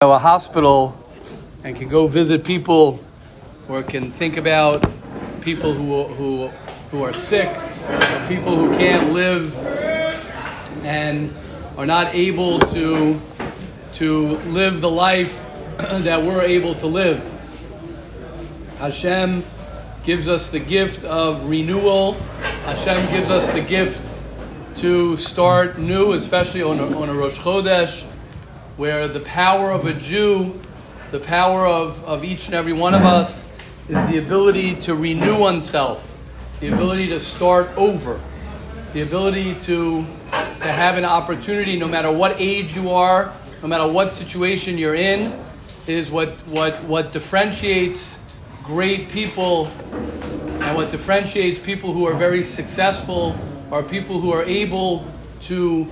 a hospital and can go visit people or can think about people who, who, who are sick people who can't live and are not able to, to live the life that we're able to live. Hashem gives us the gift of renewal. Hashem gives us the gift to start new, especially on a, on a Rosh Chodesh where the power of a Jew, the power of, of each and every one of us, is the ability to renew oneself, the ability to start over, the ability to, to have an opportunity, no matter what age you are, no matter what situation you're in, is what, what, what differentiates great people and what differentiates people who are very successful are people who are able to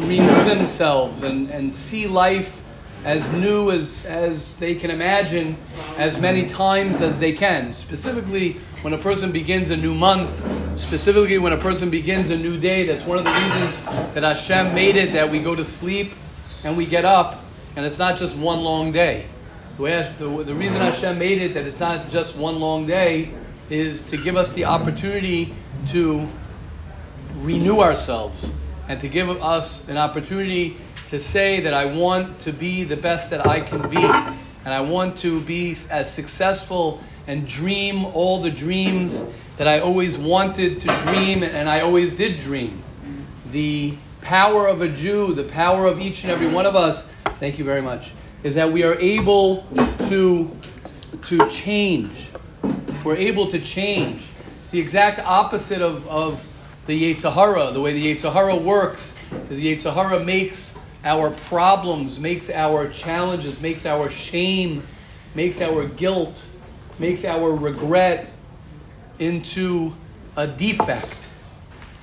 renew themselves and, and see life as new as, as they can imagine as many times as they can. Specifically, when a person begins a new month, specifically when a person begins a new day, that's one of the reasons that Hashem made it that we go to sleep and we get up, and it's not just one long day. The, the, the reason Hashem made it that it's not just one long day is to give us the opportunity to renew ourselves and to give us an opportunity to say that I want to be the best that I can be. And I want to be as successful and dream all the dreams that I always wanted to dream and I always did dream. The power of a Jew, the power of each and every one of us, thank you very much, is that we are able to, to change. We're able to change. It's the exact opposite of, of the Yetzer Hara. The way the Yetzer Hara works is the Yetzer Hara makes our problems, makes our challenges, makes our shame, makes our guilt, makes our regret into a defect.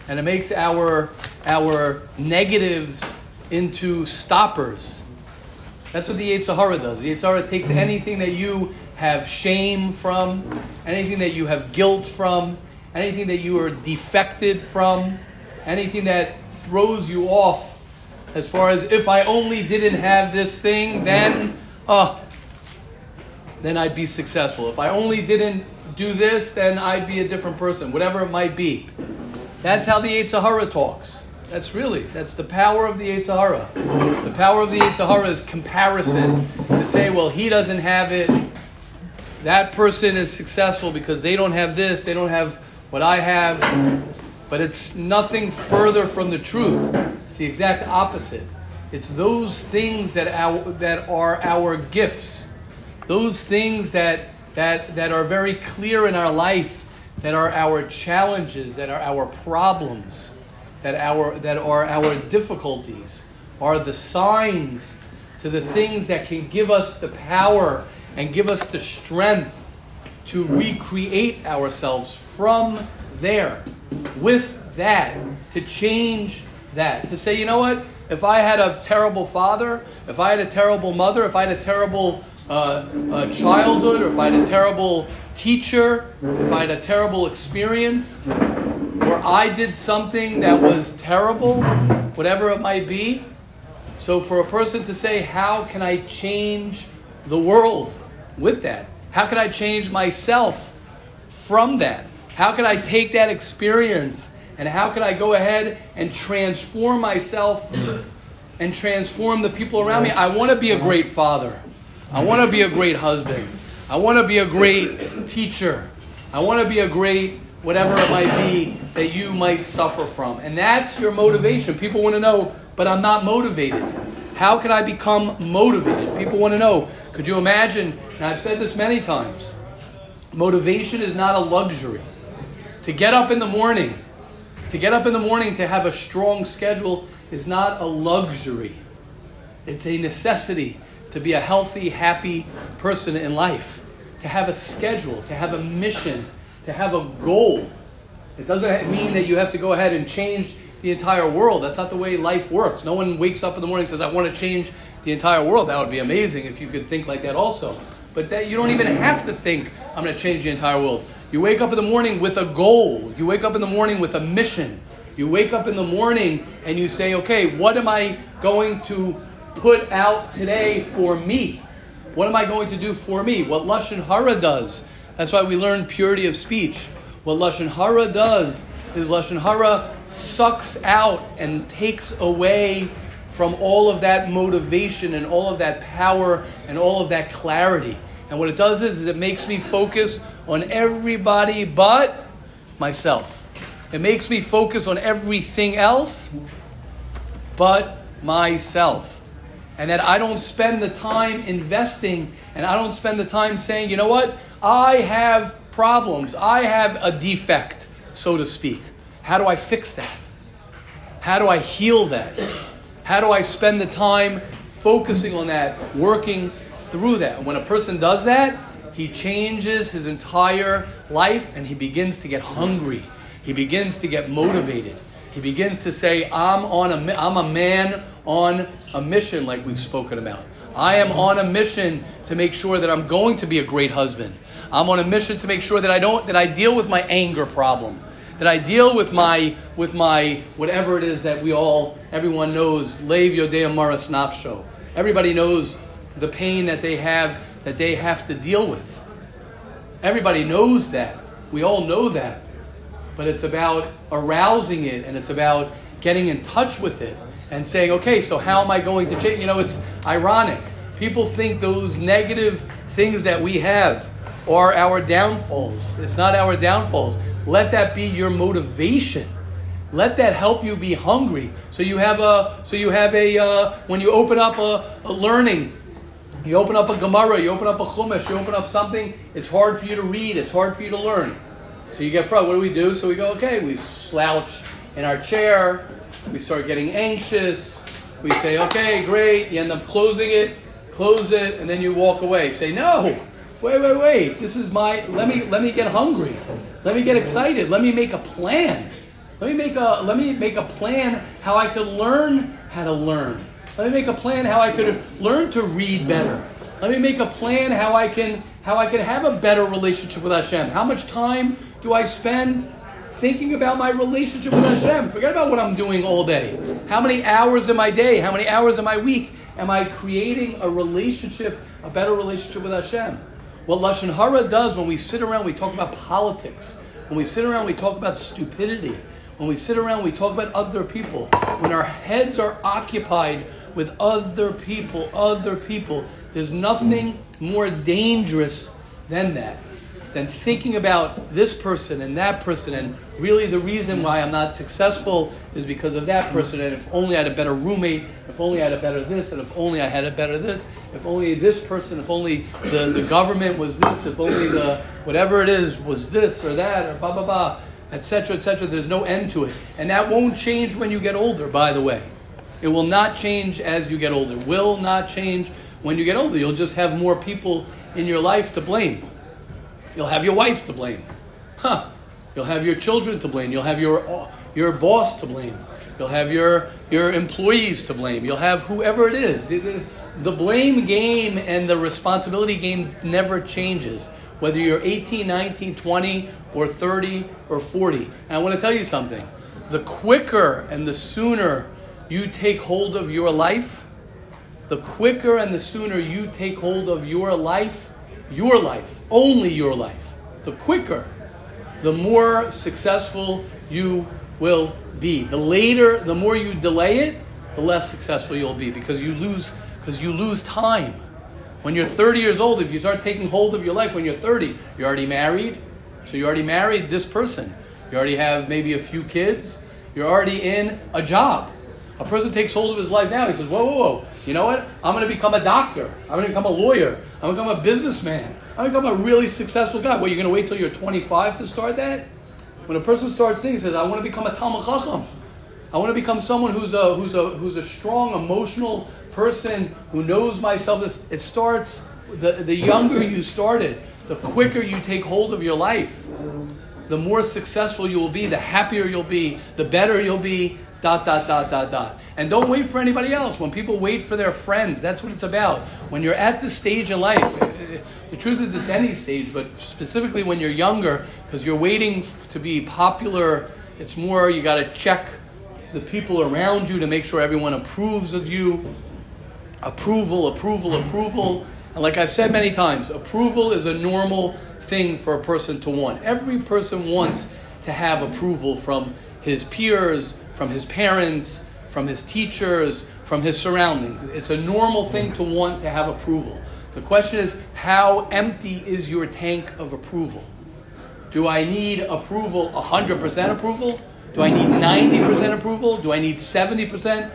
And it makes our, our negatives into stoppers. That's what the Yetzer Hara does. The Yetzer Hara takes anything that you have shame from, anything that you have guilt from, anything that you are defected from, anything that throws you off as far as if I only didn't have this thing, then uh then I'd be successful. If I only didn't do this, then I'd be a different person, whatever it might be. That's how the Yetzer Hara talks. That's really, that's the power of the Yetzer Hara. The power of the Yetzer Hara is comparison. To say, well, he doesn't have it, that person is successful because they don't have this, they don't have what I have, but it's nothing further from the truth. It's the exact opposite. It's those things that, our, that are our gifts, those things that, that, that are very clear in our life, that are our challenges, that are our problems, that, our, that are our difficulties, are the signs to the things that can give us the power and give us the strength to recreate ourselves from there. With that, to change that. To say, you know what? If I had a terrible father, if I had a terrible mother, if I had a terrible uh, uh, childhood, or if I had a terrible teacher, if I had a terrible experience, or I did something that was terrible, whatever it might be. So, for a person to say, How can I change the world with that? How can I change myself from that? How can I take that experience and how can I go ahead and transform myself and transform the people around me? I want to be a great father. I want to be a great husband. I want to be a great teacher. I want to be a great whatever it might be that you might suffer from. And that's your motivation. People want to know, but I'm not motivated. How can I become motivated? People want to know. Could you imagine? And I've said this many times motivation is not a luxury. To get up in the morning, to get up in the morning to have a strong schedule is not a luxury. It's a necessity to be a healthy, happy person in life. To have a schedule, to have a mission, to have a goal. It doesn't mean that you have to go ahead and change the entire world. That's not the way life works. No one wakes up in the morning and says, I want to change the entire world. That would be amazing if you could think like that also. But that you don't even have to think, I'm going to change the entire world. You wake up in the morning with a goal. You wake up in the morning with a mission. You wake up in the morning and you say, okay, what am I going to put out today for me? What am I going to do for me? What Lashon Hara does. That's why we learn purity of speech. What Lashon Hara does is Lashon Hara sucks out and takes away from all of that motivation and all of that power and all of that clarity. And what it does is, is it makes me focus on everybody but myself. It makes me focus on everything else but myself. And that I don't spend the time investing and I don't spend the time saying, you know what? I have problems. I have a defect, so to speak. How do I fix that? How do I heal that? How do I spend the time focusing on that, working through that? And when a person does that, he changes his entire life and he begins to get hungry. He begins to get motivated. He begins to say, I'm, on a, I'm a man on a mission, like we've spoken about. I am on a mission to make sure that I'm going to be a great husband. I'm on a mission to make sure that I don't that I deal with my anger problem, that I deal with my with my whatever it is that we all everyone knows. Lev Yodea Maras Nafsho. Everybody knows the pain that they have that they have to deal with. Everybody knows that. We all know that. But it's about arousing it and it's about getting in touch with it and saying, okay, so how am I going to change? You know, it's ironic. People think those negative things that we have are our downfalls. It's not our downfalls. Let that be your motivation. Let that help you be hungry. So you have a so you have a uh, when you open up a, a learning, you open up a Gemara, you open up a Chumash, you open up something. It's hard for you to read. It's hard for you to learn. So you get frustrated. What do we do? So we go, okay, we slouch in our chair. We start getting anxious. We say, okay, great. You end up closing it, close it, and then you walk away. Say, no, wait, wait, wait. This is my. Let me let me get hungry. Let me get excited. Let me make a plan. Let me make a let me make a plan how I could learn how to learn. Let me make a plan how I could learn to read better. Let me make a plan how I can how I can have a better relationship with Hashem. How much time do I spend thinking about my relationship with Hashem. Forget about what I'm doing all day. How many hours in my day, how many hours in my week am I creating a relationship, a better relationship with Hashem? What Lashon Hara does when we sit around, we talk about politics. When we sit around, we talk about stupidity. When we sit around, we talk about other people. When our heads are occupied with other people, other people, there's nothing more dangerous than that than thinking about this person and that person and really the reason why I'm not successful is because of that person and if only I had a better roommate, if only I had a better this, and if only I had a better this, if only this person, if only the, the government was this, if only the whatever it is was this or that or blah blah blah, etc. etc. There's no end to it. And that won't change when you get older, by the way. It will not change as you get older. Will not change when you get older. You'll just have more people in your life to blame. You'll have your wife to blame. Huh. You'll have your children to blame. You'll have your, your boss to blame. You'll have your, your employees to blame. You'll have whoever it is. The, blame game and the responsibility game never changes, whether you're 18, 19, 20, or 30, or 40. And I want to tell you something. The quicker and the sooner you take hold of your life, the quicker and the sooner you take hold of your life, your life, only your life, the quicker, the more successful you will be. The later, the more you delay it, the less successful you'll be because you lose because you lose time. When you're 30 years old, if you start taking hold of your life when you're 30, you're already married, so you already married this person. You already have maybe a few kids. You're already in a job. A person takes hold of his life now. He says, "Whoa, whoa, whoa! You know what? I'm going to become a doctor. I'm going to become a lawyer. I'm going to become a businessman. I'm going to become a really successful guy." Well, you're going to wait till you're 25 to start that? When a person starts thinking, says, "I want to become a Talmud Chacham. I want to become someone who's a who's a who's a strong emotional person who knows myself." It starts. The the younger you started, the quicker you take hold of your life, the more successful you will be, the happier you'll be, the better you'll be, dot, dot, dot, dot, dot. And don't wait for anybody else. When people wait for their friends, that's what it's about. When you're at this stage in life, eh, eh, the truth is it's any stage, but specifically when you're younger, because you're waiting to be popular, it's more you got to check the people around you to make sure everyone approves of you. approval, approval, approval. And like I've said many times, approval is a normal thing for a person to want. Every person wants to have approval from his peers, from his parents, from his teachers, from his surroundings. It's a normal thing to want to have approval. The question is, how empty is your tank of approval? Do I need approval, 100% approval? Do I need 90% approval? Do I need 70%, 50%,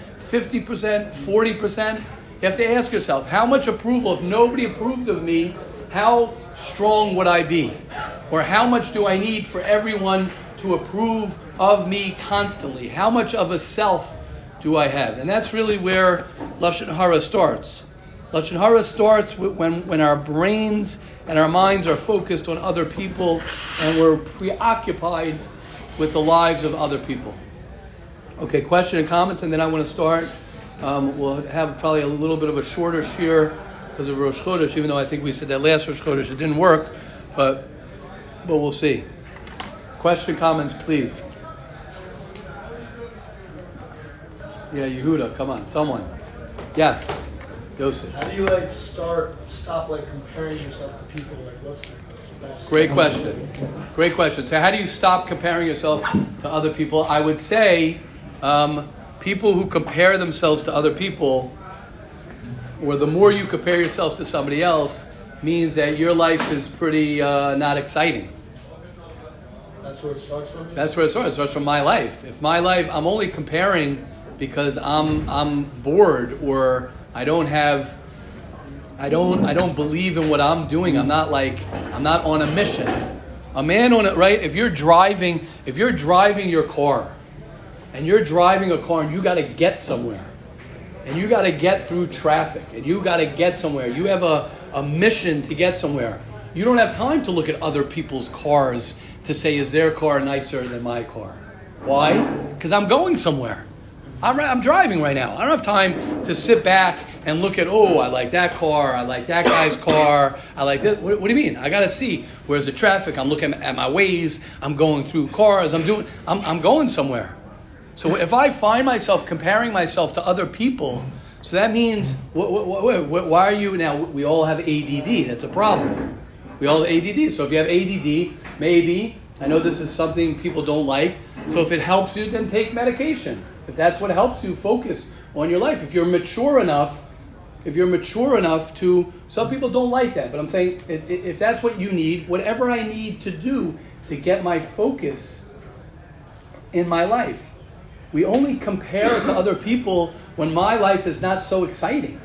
40%? You have to ask yourself, how much approval, if nobody approved of me, how strong would I be? Or how much do I need for everyone to approve of me constantly? How much of a self do I have? And that's really where Lashon Hara starts. Lashon Hara starts when, when our brains and our minds are focused on other people and we're preoccupied with the lives of other people. Okay, question and comments, and then I want to start. Um, we'll have probably a little bit of a shorter shiur because of Rosh Chodesh, even though I think we said that last Rosh Chodesh it didn't work, but, but we'll see. Question, comments, please. Yeah, Yehuda, come on, someone. Yes, Yosef. How do you like start, stop like comparing yourself to people? Like, what's the best? Great question. Great question. So, how do you stop comparing yourself to other people? I would say um, people who compare themselves to other people, or the more you compare yourself to somebody else, means that your life is pretty uh, not exciting. That's where it starts from. That's where it starts. It starts from my life. If my life, I'm only comparing because I'm I'm bored or I don't have I don't I don't believe in what I'm doing. I'm not like I'm not on a mission. A man on it, right? If you're driving, if you're driving your car, and you're driving a car and you got to get somewhere, and you got to get through traffic, and you got to get somewhere. You have a, a mission to get somewhere. You don't have time to look at other people's cars to say, is their car nicer than my car? Why? Because I'm going somewhere. I'm, I'm driving right now. I don't have time to sit back and look at, oh, I like that car, I like that guy's car, I like this. What, what do you mean? I got to see where's the traffic. I'm looking at my Waze. I'm going through cars. I'm doing. I'm, I'm going somewhere. So if I find myself comparing myself to other people, so that means wh- wh- wh- why are you now? We all have ADD. That's a problem. We all have ADD. So if you have ADD, maybe I know this is something people don't like. So if it helps you, then take medication. If that's what helps you, focus on your life. If you're mature enough, if you're mature enough to, some people don't like that, but I'm saying if, that's what you need, whatever I need to do to get my focus in my life. We only compare to other people when my life is not so exciting.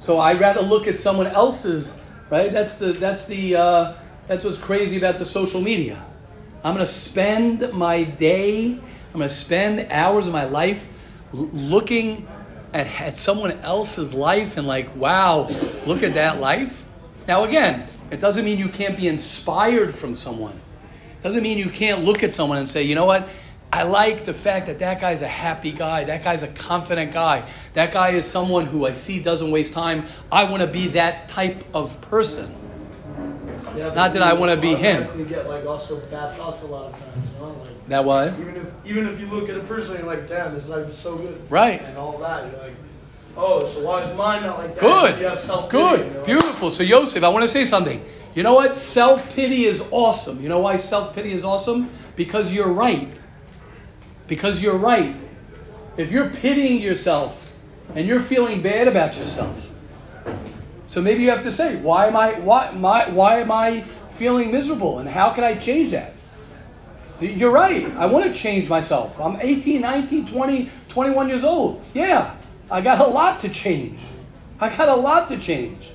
So I'd rather look at someone else's, right? That's the that's the uh, that's what's crazy about the social media. I'm going to spend my day, I'm going to spend hours of my life l- looking at, at someone else's life and like, wow, look at that life. Now again, it doesn't mean you can't be inspired from someone. It doesn't mean you can't look at someone and say, you know what? I like the fact that that guy's a happy guy. That guy's a confident guy. That guy is someone who I see doesn't waste time. I want to be that type of person. Yeah, Not that I wanna be him. get like also bad thoughts a lot of times. You know? Like That what? even if even if you look at a person, you're like, damn, this life is so good. Right. And all that, you're like, oh, so why is mine not like that? Good. You have self Good. Beautiful. So, Yosef, I want to say something. You know what? Self pity is awesome. You know why self pity is awesome? Because you're right. Because you're right. If you're pitying yourself and you're feeling bad about yourself, so maybe you have to say, why am I why my why am I feeling miserable and how can I change that? You're right. I want to change myself. I'm 18, 19, 20, 21 years old. Yeah, I got a lot to change. I got a lot to change.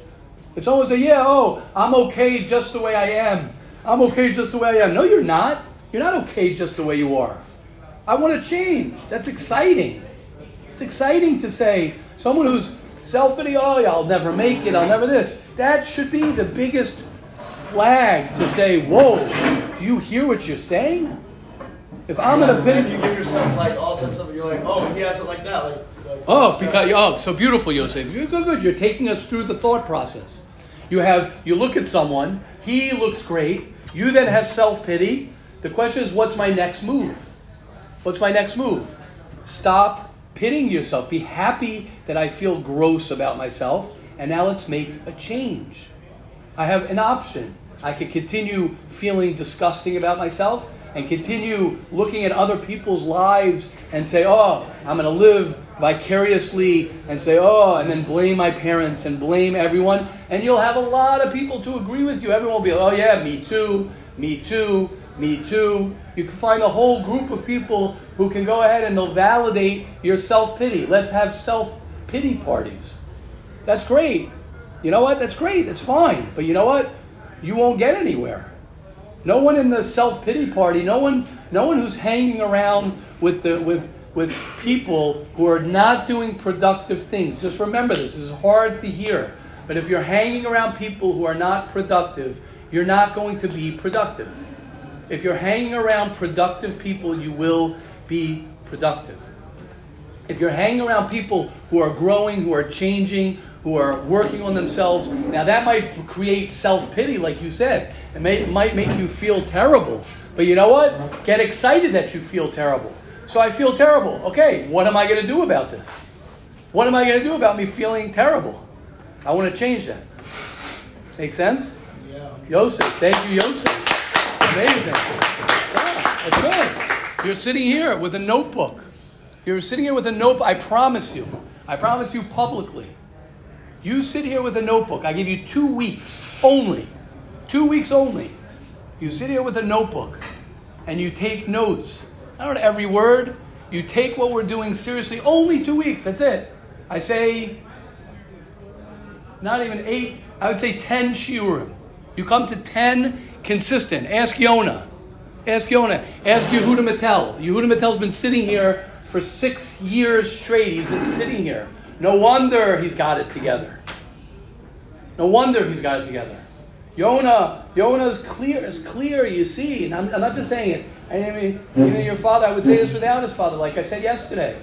It's always a, yeah, oh, I'm okay just the way I am. I'm okay just the way I am. No, you're not. You're not okay just the way you are. I want to change. That's exciting. It's exciting to say someone who's self pity, oh, yeah, I'll never make it, I'll never this. That should be the biggest flag to say, whoa, do you hear what you're saying? If I'm in a pit, pity, you give yourself like all types of. You're like, oh, he has it like that. Like, like Oh, because oh, so beautiful, Yosef. You're good, good. You're taking us through the thought process. You have you look at someone, he looks great. You then have self pity. The question is, what's my next move? What's my next move? Stop pitying yourself. Be happy that I feel gross about myself, and now let's make a change. I have an option. I could continue feeling disgusting about myself and continue looking at other people's lives and say, oh, I'm going to live vicariously and say, oh, and then blame my parents and blame everyone. And you'll have a lot of people to agree with you. Everyone will be like, oh, yeah, me too, me too, me too. You can find a whole group of people who can go ahead and they'll validate your self pity. Let's have self pity parties. That's great. You know what? That's great. That's fine. But you know what? You won't get anywhere. No one in the self pity party, no one, no one who's hanging around with, the, with, with people who are not doing productive things. Just remember this, this is hard to hear. But if you're hanging around people who are not productive, you're not going to be productive. If you're hanging around productive people, you will be productive. If you're hanging around people who are growing, who are changing, who are working on themselves. Now, that might create self pity, like you said. It, may, might make you feel terrible. But you know what? Get excited that you feel terrible. So I feel terrible. Okay, what am I going to do about this? What am I going to do about me feeling terrible? I want to change that. Make sense? Yeah. Yosef. Thank you, Yosef. Amazing. Yeah, that's good. You're sitting here with a notebook. You're sitting here with a notebook. I promise you. I promise you publicly. You sit here with a notebook. I give you two weeks only. Two weeks only. You sit here with a notebook and you take notes. Don't know every word. You take what we're doing seriously. Only two weeks. That's it. I say not even eight, I would say 10 shiurim. You come to 10 consistent. Ask Yona. Ask Yona. Ask Yehuda Mattel. Yehuda Mattel's been sitting here for six years straight. He's been sitting here. No wonder he's got it together. No wonder he's got it together. Yona, Yona is clear, is clear, you see. And I'm, I'm not just saying it. I mean, you know, your father, I would say this without his father, like I said yesterday.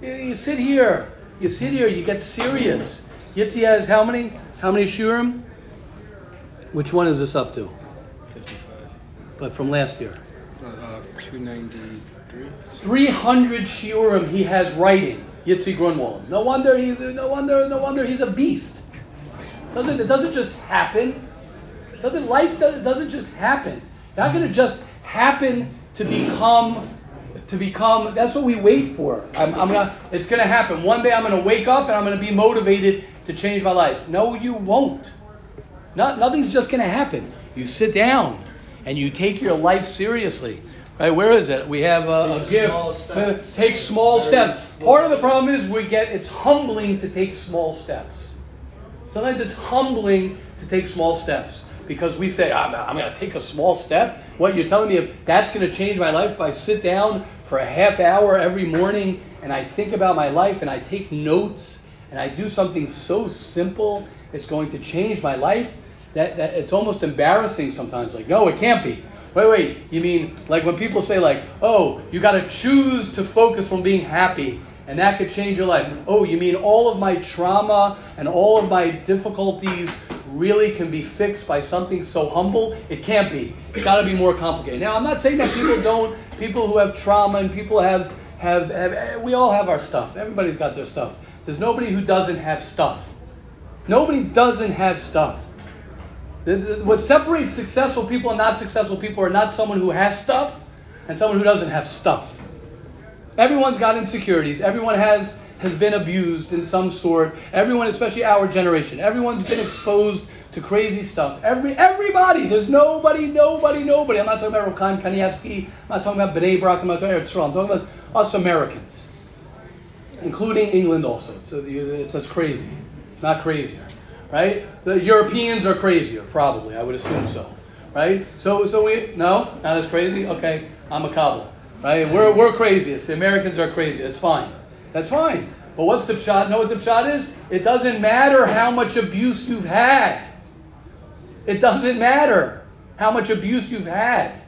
You, you sit here, you sit here, you get serious. Yitzi has how many? How many shiurim? Which one is this up to? 55. But from last year. Uh, uh, 293. 300 shiurim he has writing. Yitzi Grunwald. No wonder he's no wonder no wonder he's a beast. Doesn't it doesn't just happen? Doesn't life doesn't, just happen? Not going to just happen to become to become. That's what we wait for. I'm, I'm gonna. It's going to happen one day. I'm going to wake up and I'm going to be motivated to change my life. No, you won't. Not, nothing's just going to happen. You sit down and you take your life seriously. Right? Where is it? We have a, a Take gift. small steps. Take small steps. Part of the problem is we get it's humbling to take small steps. Sometimes it's humbling to take small steps because we say, ah, I'm, I'm going to take a small step. What you're telling me, if that's going to change my life, if I sit down for a half hour every morning and I think about my life and I take notes and I do something so simple, it's going to change my life. That, that it's almost embarrassing sometimes. Like, no, it can't be. Wait, wait. You mean like when people say like, "Oh, you got to choose to focus on being happy, and that could change your life." Oh, you mean all of my trauma and all of my difficulties really can be fixed by something so humble? It can't be. It's got to be more complicated. Now, I'm not saying that people don't. People who have trauma and people have have, have eh, we all have our stuff. Everybody's got their stuff. There's nobody who doesn't have stuff. Nobody doesn't have stuff. What separates successful people and not successful people are not someone who has stuff and someone who doesn't have stuff. Everyone's got insecurities. Everyone has has been abused in some sort. Everyone, especially our generation, everyone's been exposed to crazy stuff. Every everybody. There's nobody, nobody, nobody. I'm not talking about Rochaim Kanievsky. I'm not talking about Bnei Brak. I'm not talking about. I'm talking about us Americans, including England also. So you- it's, it's crazy. Not crazier, right? The Europeans are crazier, probably. I would assume so, right? So, so we no, not as crazy. Okay, I'm a cobbler, right? We're we're craziest. The Americans are crazy. That's fine. That's fine. But what's the shot? Know what the shot is? It doesn't matter how much abuse you've had. It doesn't matter how much abuse you've had.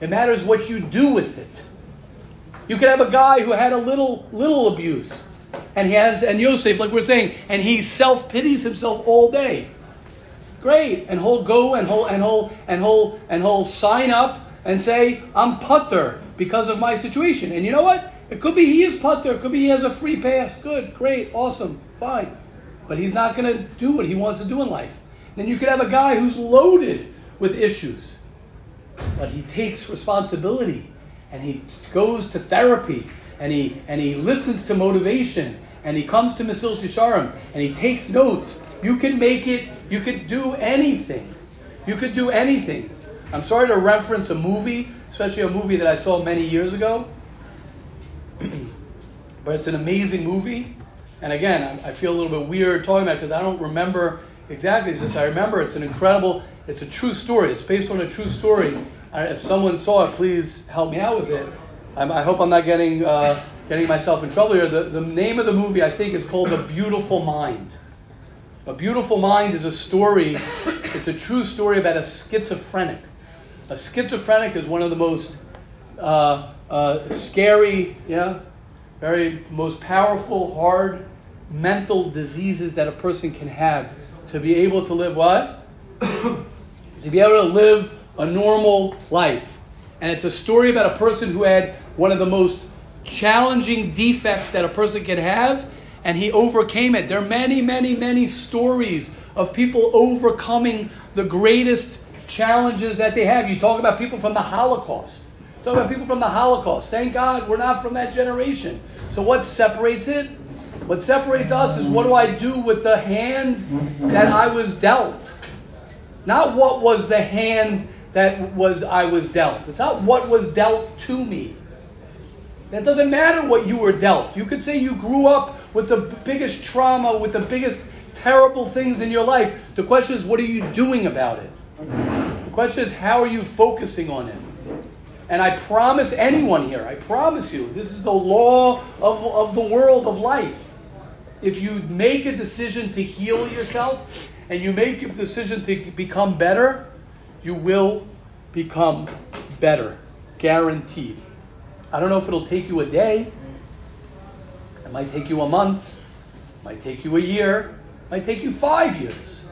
It matters what you do with it. You could have a guy who had a little little abuse, and he has and Yosef, like we're saying, and he self pities himself all day. Great, and he'll go and he'll and he'll and he'll and he'll sign up and say, "I'm patur because of my situation." And you know what? It could be he is patur. It could be he has a free pass. Good, great, awesome, fine. But he's not going to do what he wants to do in life. Then you could have a guy who's loaded with issues, but he takes responsibility and he goes to therapy and he and he listens to motivation and he comes to Mesilas Yesharim and he takes notes. You can make it. You could do anything. You could do anything. I'm sorry to reference a movie, especially a movie that I saw many years ago. but it's an amazing movie. And again, I, feel a little bit weird talking about it because I don't remember exactly this. I remember it's an incredible, it's a true story. It's based on a true story. If someone saw it, please help me out with it. I'm, i hope I'm not getting, uh, getting myself in trouble here. The, the name of the movie, I think, is called The Beautiful Mind. A Beautiful Mind is a story, it's a true story about a schizophrenic. A schizophrenic is one of the most uh, uh, scary, yeah, very most powerful, hard mental diseases that a person can have to be able to live what? to be able to live a normal life. And it's a story about a person who had one of the most challenging defects that a person can have, and he overcame it. There are many, many, many stories of people overcoming the greatest challenges that they have. You talk about people from the Holocaust. Talk about people from the Holocaust. Thank God we're not from that generation. So what separates it? What separates us is what do I do with the hand that I was dealt? Not what was the hand that was I was dealt. It's not what was dealt to me. That doesn't matter what you were dealt. You could say you grew up with the biggest trauma, with the biggest terrible things in your life. The question is, what are you doing about it? The question is, how are you focusing on it? And I promise anyone here, I promise you, this is the law of, of the world of life. If you make a decision to heal yourself and you make a decision to become better, you will become better. Guaranteed. I don't know if it'll take you a day, it might take you a month, it might take you a year, it might take you five years.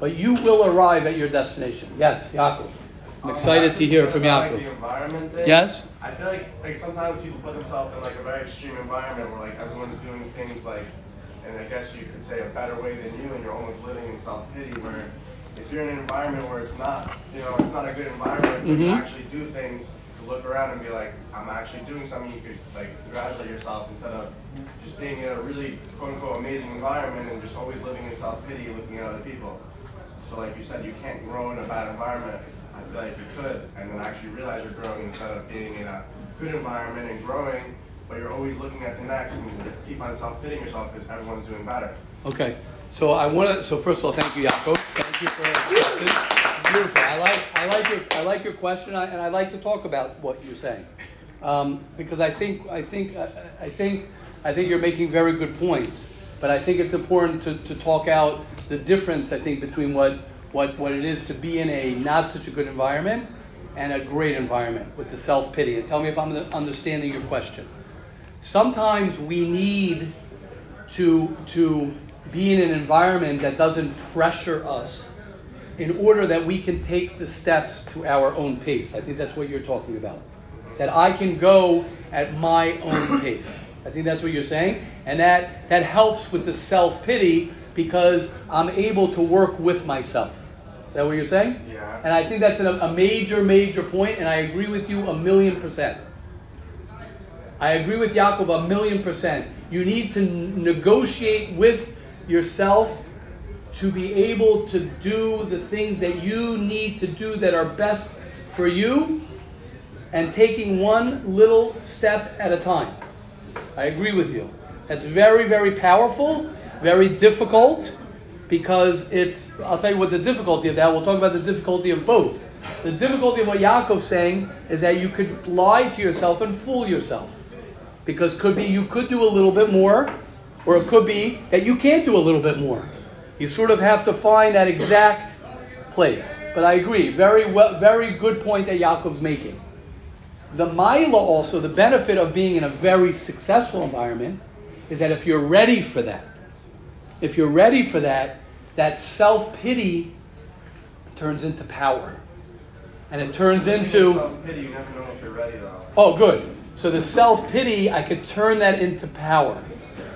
But you will arrive at your destination. Yes, Yaakov. I'm excited to hear from Like Yaakov. the environment thing, Yes? I feel like like sometimes people put themselves in like a very extreme environment where like everyone's doing things like, and I guess you could say a better way than you, and you're almost living in self pity. Where if you're in an environment where it's not, you know, it's not a good environment, where you Mhm. actually do things to look around and be like, I'm actually doing something. You could like congratulate yourself instead of just being in a really quote unquote amazing environment and just always living in self pity, looking at other people. So like you said, you can't grow in a bad environment. I feel like you could, and then actually realize you're growing instead of being in a good environment and growing, but you're always looking at the next and you keep on self-pitying yourself because everyone's doing better. Okay. So I want to. So first of all, thank you, Yaakov. Thank you for that question. Beautiful. I like. I like your. I like your question, and I like to talk about what you're saying, um, because I think. I think. I think. I think you're making very good points. But I think it's important to, to talk out the difference. I think between what, what what it is to be in a not such a good environment and a great environment with the self pity. And tell me if I'm understanding your question. Sometimes we need to, to be in an environment that doesn't pressure us in order that we can take the steps to our own pace. I think that's what you're talking about. That I can go at my own pace. I think that's what you're saying. And that, that helps with the self pity because I'm able to work with myself. Is that what you're saying? Yeah. And I think that's a, a major, major point, and I agree with you a million percent. I agree with Yaakov a million percent. You need to negotiate with yourself to be able to do the things that you need to do that are best for you and taking one little step at a time. I agree with you. That's very, very powerful, very difficult because it's, I'll tell you what the difficulty of that, we'll talk about the difficulty of both. The difficulty of what Yaakov's saying is that you could lie to yourself and fool yourself. Because could be you could do a little bit more, or it could be that you can't do a little bit more. You sort of have to find that exact place. But I agree, very well, very good point that Yaakov's making. The Maila also, the benefit of being in a very successful environment, is that if you're ready for that, if you're ready for that, that self pity turns into power. And it turns into. self-pity, you never know if you're ready though. Oh, good. So the self pity, I could turn that into power.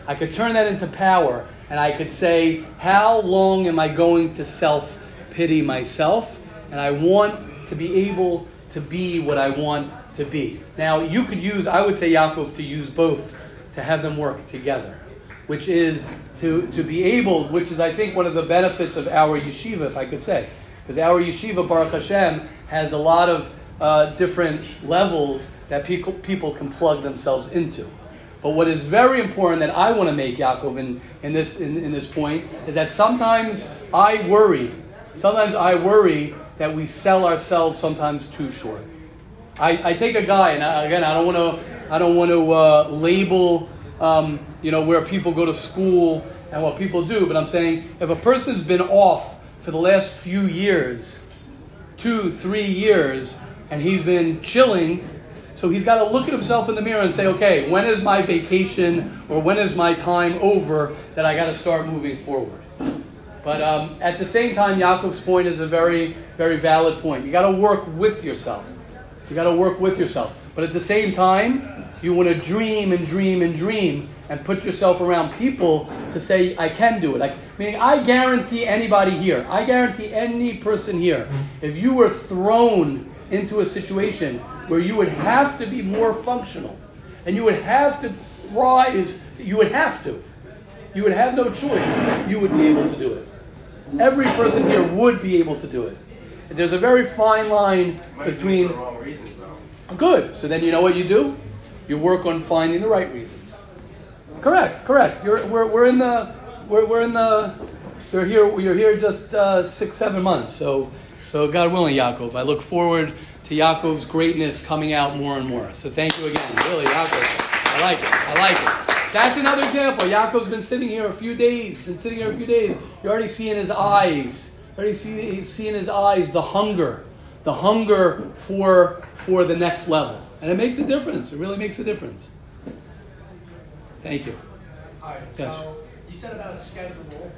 I could turn that into power, and I could say, How long am I going to self pity myself? And I want to be able to be what I want to be. Now, you could use, I would say, Yaakov, to use both to have them work together, which is to, to be able, which is, I think, one of the benefits of our yeshiva, if I could say. Because our yeshiva, Baruch Hashem, has a lot of uh, different levels that people, people can plug themselves into. But what is very important that I want to make, Yaakov, in, in, this, in, in this point, is that sometimes I worry, sometimes I worry that we sell ourselves sometimes too short. I, I take a guy, and I, again, I don't want to, I don't want to uh, label, um, you know, where people go to school and what people do, but I'm saying if a person's been off for the last few years, two, three years, and he's been chilling, so he's got to look at himself in the mirror and say, okay, when is my vacation or when is my time over that I got to start moving forward? But um, at the same time, Yaakov's point is a very, very valid point. You got to work with yourself. You got to work with yourself. But at the same time, you want to dream and dream and dream and put yourself around people to say, I can do it. Like, meaning, I guarantee anybody here, I guarantee any person here, if you were thrown into a situation where you would have to be more functional and you would have to rise, you would have to. You would have no choice. You would be able to do it. Every person here would be able to do it. There's a very fine line between. be for the wrong reasons though. Good. So then you know what you do? You work on finding the right reasons. Correct. Correct. You're, we're, we're in the we're, we're in the you're here you're here just uh, six seven months. So so God willing, Yaakov, I look forward to Yaakov's greatness coming out more and more. So thank you again, really, Yaakov. I like it. I like it. That's another example. Yaakov's been sitting here a few days. Been sitting here a few days. You already see in his eyes. You already see he's seeing his eyes the hunger, the hunger for for the next level, and it makes a difference. It really makes a difference. Thank you. All right, Yes. so you said about a schedule.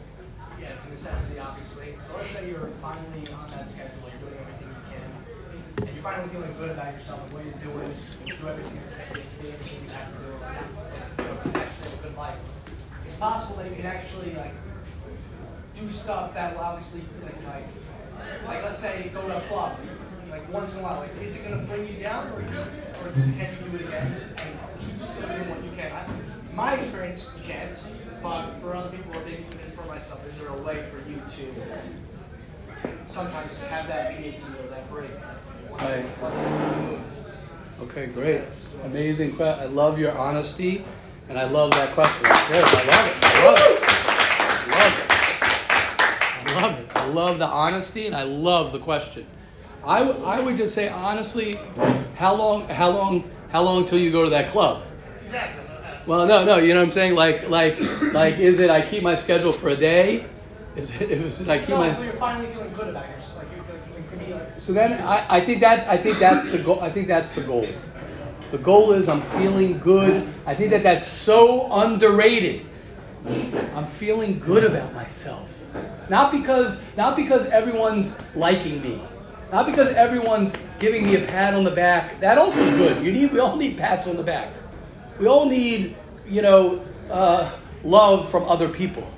Yeah, it's a necessity, obviously. So let's say you're finally on that schedule, you're doing everything you can, and you're finally feeling good about yourself and what you're doing. You do everything you can, do everything you have to do, and, you actually have a good life. It's possible that you can actually like do stuff that will obviously like like like let's say go to a club like once in a while. Like, is it going to bring you down, or, or can you do it again and keep still doing what you can? I, my experience, you can't. But for other people, for myself, is there a way for you to sometimes have that leniency or that break? Once, Right. once in a blue moon? Okay, great. Amazing question. I love your honesty, and I love that question. Good. I love it. I love it. Love it. I love it. I love the honesty, and I love the question. I, w- I would just say honestly, how long how long how long till you go to that club? Exactly. Well, no, no. You know what I'm saying? Like like like is it I keep my schedule for a day? Is it, is it I keep No, my you're finally feeling good about yourself. Like, you like, be like, So then I, I think that I think that's the goal. I think that's the goal. The goal is I'm feeling good. I think that that's so underrated. I'm feeling good about myself. Not because not because everyone's liking me. Not because everyone's giving me a pat on the back. That also is good. You need we all need pats on the back. We all need, you know, uh, love from other people.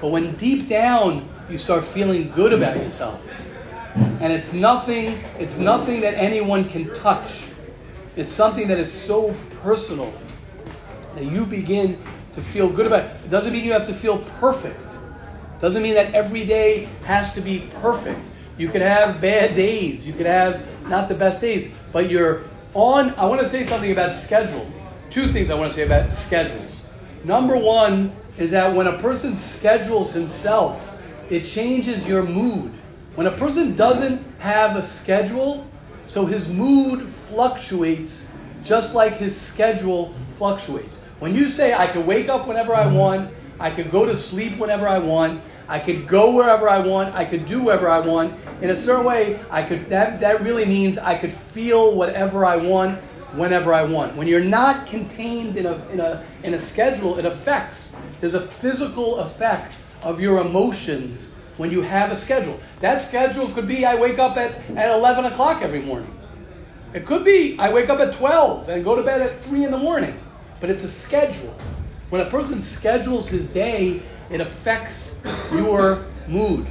But when deep down you start feeling good about yourself, and it's nothing it's nothing that anyone can touch. It's something that is so personal that you begin to feel good about it. Doesn't mean you have to feel perfect. Doesn't mean that every day has to be perfect. You could have bad days. You could have not the best days. But you're on i want to say something about schedule two things i want to say about schedules number one is that when a person schedules himself it changes your mood when a person doesn't have a schedule, so his mood fluctuates just like his schedule fluctuates. When you say, I can wake up whenever I want, I can go to sleep whenever I want, I could go wherever I want, I could do whatever I want, in a certain way, I could that, that really means I could feel whatever I want whenever I want. When you're not contained in a, in a, in a schedule, it affects. There's a physical effect of your emotions when you have a schedule. That schedule could be I wake up at, at 11 o'clock every morning. It could be I wake up at 12 and go to bed at 3 in the morning, but it's a schedule. When a person schedules his day, it affects your mood.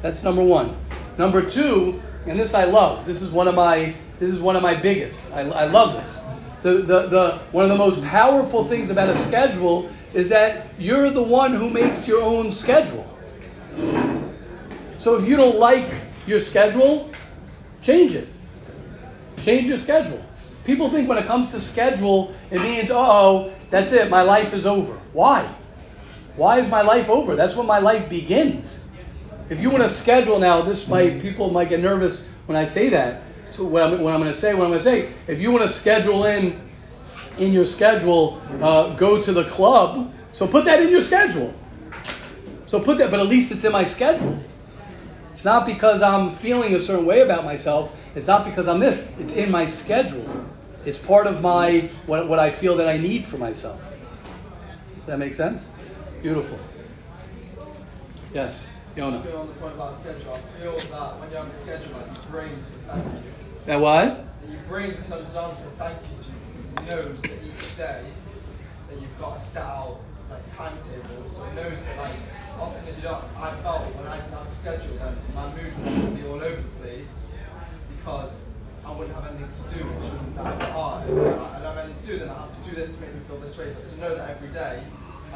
That's number one. Number two, and this I love. This is one of my this is one of my biggest. I, I love this. The, the, the, one of the most powerful things about a schedule is that you're the one who makes your own schedule. So if you don't like your schedule, change it. Change your schedule. People think when it comes to schedule, it means, oh, that's it, my life is over. Why? Why is my life over? That's when my life begins. If you want to schedule now, this might people might get nervous when I say that. So what I'm, what I'm going to say, what I'm going to say, if you want to schedule in in your schedule, uh, go to the club. So put that in your schedule. So put that, but at least it's in my schedule. It's not because I'm feeling a certain way about myself. It's not because I'm this. It's in my schedule. It's part of my what, what I feel that I need for myself. Does that make sense? Beautiful. Yes, Yona. Still on the point about schedule, I feel that when you have a schedule, like your brain says thank you. That what? And your brain turns on and says thank you to you because it knows that each day that you've got a set out like timetable. So it knows that like often if you don't, I felt when I didn't have a schedule, then my mood would just be all over the place because I wouldn't have anything to do, which means that I'm hard. And I don't have anything to do, then I have to do this to make me feel this way. But to know that every day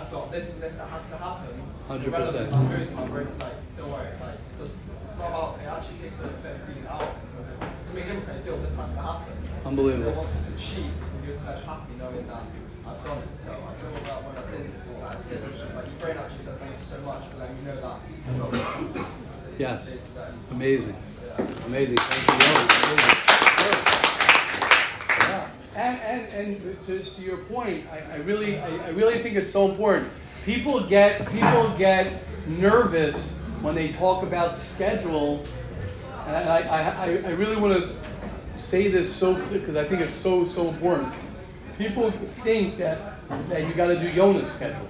I've got this and this that has to happen. 100%. irrelevant, My brain is like, don't worry, like it it's not about. It actually takes a bit of feeling out in terms of. So me gives I feel this has to happen. Unbelievable. And then once it's achieved, you can go to happy knowing that I've done it. So I feel that when I feel that schedule, it's just like your brain actually says thank you so much, but then you know that I've got this consistency. Yes. to day. Um, amazing. Yeah. Amazing. Thank you. Amazing. And, and, and to, to your point, I, I really I, I really think it's so important. People get people get nervous when they talk about schedule, and I, I, I, really want to say this so because I think it's so so important. People think that that you got to do Yona's schedule.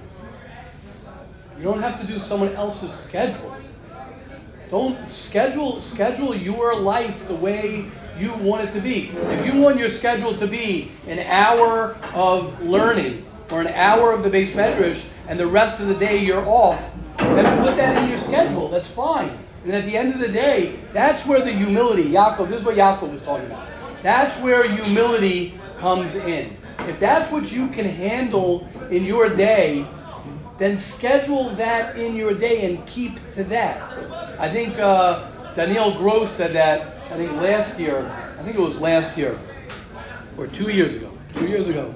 You don't have to do someone else's schedule. Don't schedule schedule your life the way you want it to be. If you want your schedule to be an hour of learning or an hour of the beis medrash and the rest of the day you're off, then put that in your schedule. That's fine. And at the end of the day, that's where the humility, Yaakov, this is what Yaakov was talking about. That's where humility comes in. If that's what you can handle in your day, then schedule that in your day and keep to that. I think uh, Daniel Gross said that, I think last year, I think it was last year, or two years ago. Two years ago.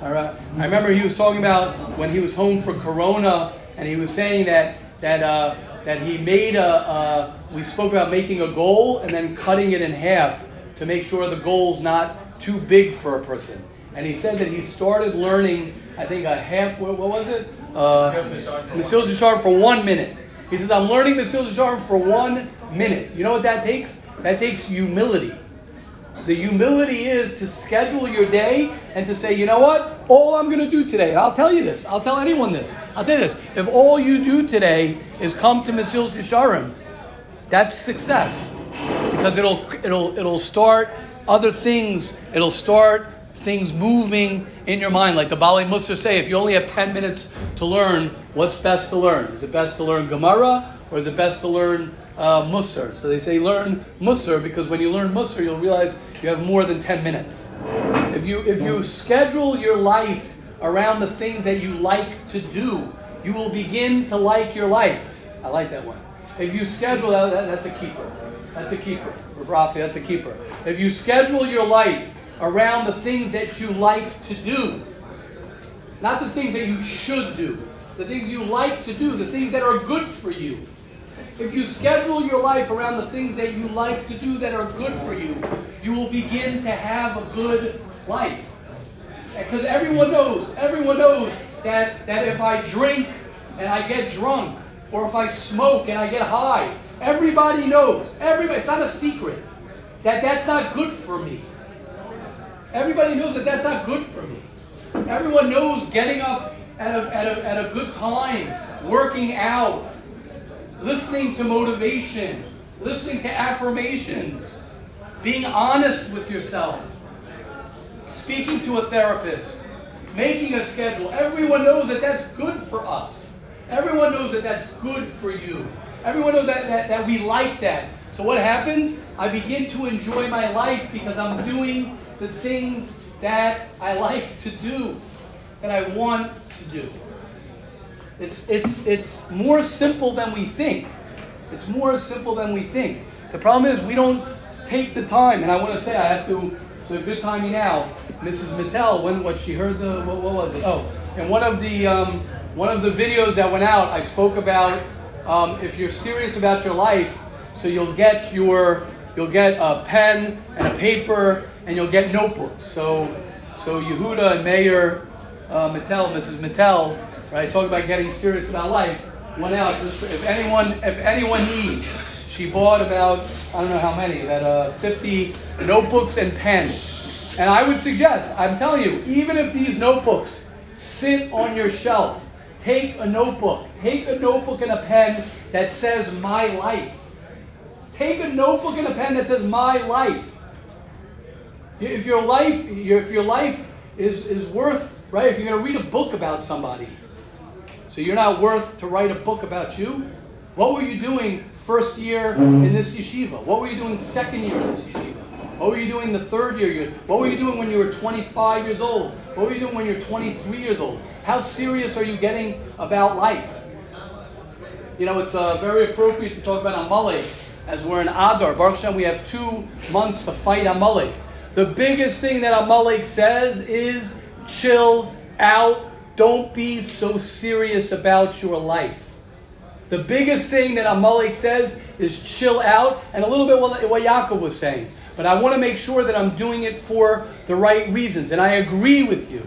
All right. I remember he was talking about when he was home for Corona, and he was saying that that uh, that he made a. Uh, we spoke about making a goal and then cutting it in half to make sure the goal's not too big for a person. And he said that he started learning. I think a half. What, what was it? Uh, Sharp for one minute. He says, I'm learning Mesilas Yesharim for one minute. You know what that takes? That takes humility. The humility is to schedule your day and to say, you know what? All I'm going to do today, I'll tell you this, I'll tell anyone this, I'll tell you this. If all you do today is come to Mesilas Yesharim, that's success. Because it'll, it'll, it'll start other things, it'll start things moving in your mind. Like the Baalei Musar say, if you only have 10 minutes to learn, what's best to learn? Is it best to learn Gemara or is it best to learn uh, Musar? So they say learn Musar because when you learn Musar, you'll realize you have more than 10 minutes. If you, if you schedule your life around the things that you like to do, you will begin to like your life. I like that one. If you schedule that, that that's a keeper. That's a keeper. Rafi, that's a keeper. If you schedule your life around the things that you like to do, not the things that you should do, the things you like to do, the things that are good for you. If you schedule your life around the things that you like to do that are good for you, you will begin to have a good life. Because everyone knows, everyone knows that, that if I drink and I get drunk, or if I smoke and I get high, everybody knows, everybody, it's not a secret, that that's not good for me. Everybody knows that that's not good for me. Everyone knows getting up at a, at a, at a good time, working out, listening to motivation, listening to affirmations. being honest with yourself, speaking to a therapist, making a schedule. Everyone knows that that's good for us. Everyone knows that that's good for you. Everyone knows that, that, that we like that. So what happens? I begin to enjoy my life because I'm doing the things that I like to do, that I want to do. It's, it's, it's more simple than we think. It's more simple than we think. The problem is we don't take the time, and I want to say I have to. A good timing now. Mrs. Mattel, when what she heard the what, what was it? Oh, and one of the um, one of the videos that went out, I spoke about um, if you're serious about your life, so you'll get your you'll get a pen and a paper, and you'll get notebooks. So so Yehuda and Meir uh, Mattel, Mrs. Mattel, right, talk about getting serious about life. Went out if anyone if anyone needs. She bought about I don't know how many, about uh, 50 notebooks and pens. And I would suggest, I'm telling you, even if these notebooks sit on your shelf, take a notebook, take a notebook and a pen that says my life. Take a notebook and a pen that says my life. If your life, if your life is, is worth, right, if you're going to read a book about somebody, so you're not worth to write a book about you, what were you doing first year in this yeshiva? What were you doing second year in this yeshiva? What were you doing the third year? What were you doing when you were 25 years old? What were you doing when you're 23 years old? How serious are you getting about life? You know, it's uh, very appropriate to talk about Amalek as we're in Adar. Baruch Hashem, we have two months to fight Amalek. The biggest thing that Amalek says is chill out. Don't be so serious about your life. The biggest thing that Amalek says is chill out, and a little bit what, Yaakov was saying. But I want to make sure that I'm doing it for the right reasons, and I agree with you.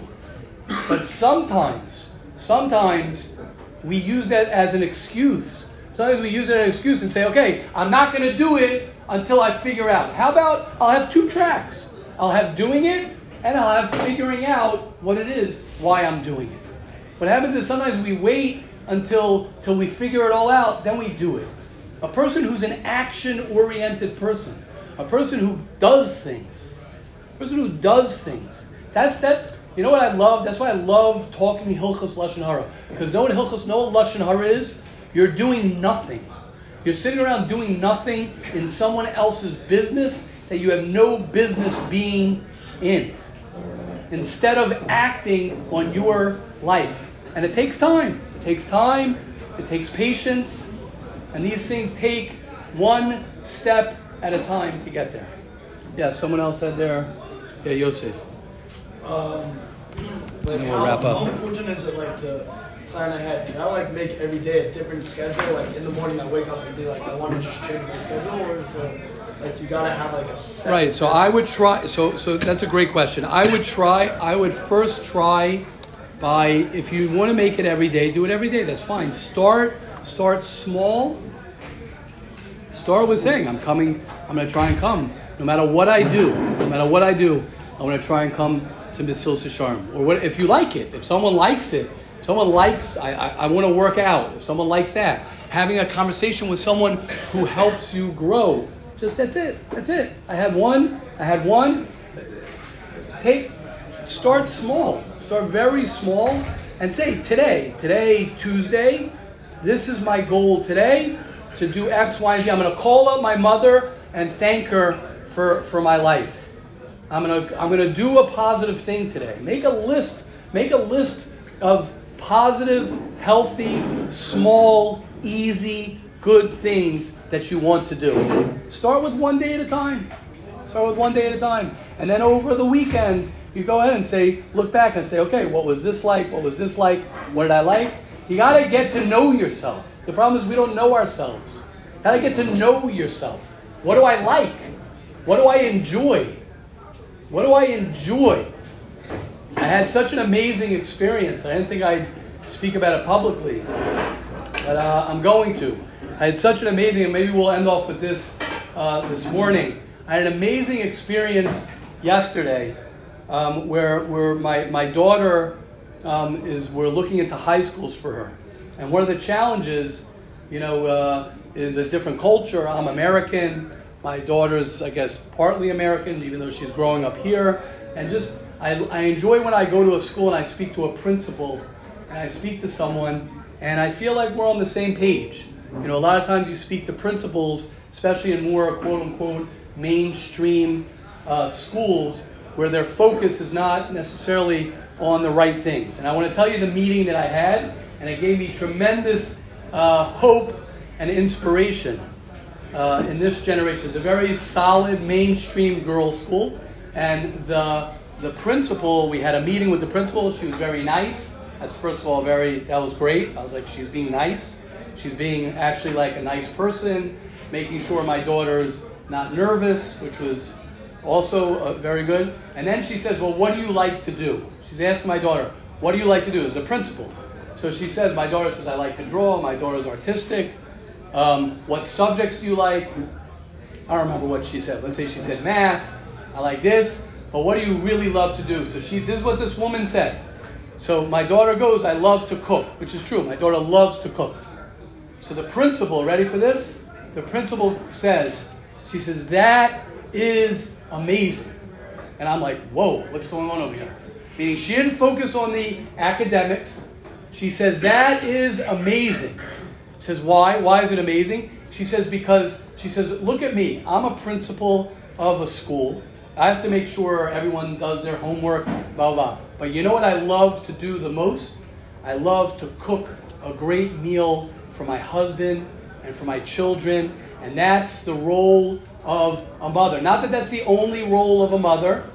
But sometimes, sometimes we use that as an excuse. Sometimes we use it as an excuse and say, okay, I'm not going to do it until I figure out. How about I'll have two tracks? I'll have doing it, and I'll have figuring out what it is, why I'm doing it. What happens is sometimes we wait until, until we figure it all out, then we do it. A person who's an action oriented person, a person who does things, a person who does things. That's that. You know what I love? That's why I love talking Hilchas Lashon Hara. Because know what Hilchas, know what Lashon Hara is? You're doing nothing. You're sitting around doing nothing in someone else's business that you have no business being in. Instead of acting on your life. And it takes time. It takes time, it takes patience, and these things take one step at a time to get there. Yeah, someone else said there. Yeah, Yosef. Um, like we'll how, wrap up. how important is it like to plan ahead? Can I like make every day a different schedule? Like in the morning I wake up and be like, I want to just change my schedule, or is it like you gotta have like a set Right. So schedule? I would try. So so that's a great question. I would try. I would first try by if you want to make it every day, do it every day. That's fine. Start start small. Start with saying, "I'm coming. I'm going to try and come, no matter what I do. No matter what I do, I'm to try and come to Mesilas Yesharim. Or what if you like it? If someone likes it, if someone likes. I, I, I want to work out. If someone likes that, having a conversation with someone who helps you grow. Just that's it. That's it. I had one. I had one. Take start small. Start very small and say today, today, Tuesday, this is my goal today to do X, Y, and Z. I'm going to call up my mother and thank her for, for my life. I'm going to I'm going to do a positive thing today. Make a list. Make a list of positive, healthy, small, easy, good things that you want to do. Start with one day at a time. Start with one day at a time. And then over the weekend, you go ahead and say, look back and say, okay, what was this like? What was this like? What did I like? You got to get to know yourself. The problem is we don't know ourselves. Got to get to know yourself. What do I like? What do I enjoy? What do I enjoy? I had such an amazing experience. I didn't think I'd speak about it publicly, but uh, I'm going to. I had such an amazing, and maybe we'll end off with this uh, this morning. I had an amazing experience yesterday um, where, where my, my daughter um, is, we're looking into high schools for her. And one of the challenges, you know, uh, is a different culture. I'm American. my daughter's, I guess, partly American, even though she's growing up here. And just, I, I enjoy when I go to a school and I speak to a principal and I speak to someone and I feel like we're on the same page. You know, a lot of times you speak to principals, especially in more quote unquote mainstream uh, schools, where their focus is not necessarily on the right things. And I want to tell you the meeting that I had, and it gave me tremendous uh, hope and inspiration uh, in this generation. It's a very solid mainstream girls' school, and the the principal. We had a meeting with the principal. She was very nice. That's first of all very. That was great. I was like, she's being nice. She's being actually like a nice person, making sure my daughter's not nervous, which was also uh, very good. And then she says, Well, what do you like to do? She's asking my daughter, What do you like to do as a principal? So she says, My daughter says, I like to draw. My daughter's artistic. Um, what subjects do you like? I don't remember what she said. Let's say she said math. I like this. But what do you really love to do? So she, this is what this woman said. So my daughter goes, I love to cook, which is true. My daughter loves to cook. So the principal, ready for this? The principal says, she says, that is amazing. And I'm like, whoa, what's going on over here? Meaning she didn't focus on the academics. She says, that is amazing. Says, why? Why is it amazing? She says, because she says, look at me. I'm a principal of a school. I have to make sure everyone does their homework, blah, blah. But you know what I love to do the most? I love to cook a great meal for my husband and for my children. And that's the role of a mother. Not that that's the only role of a mother.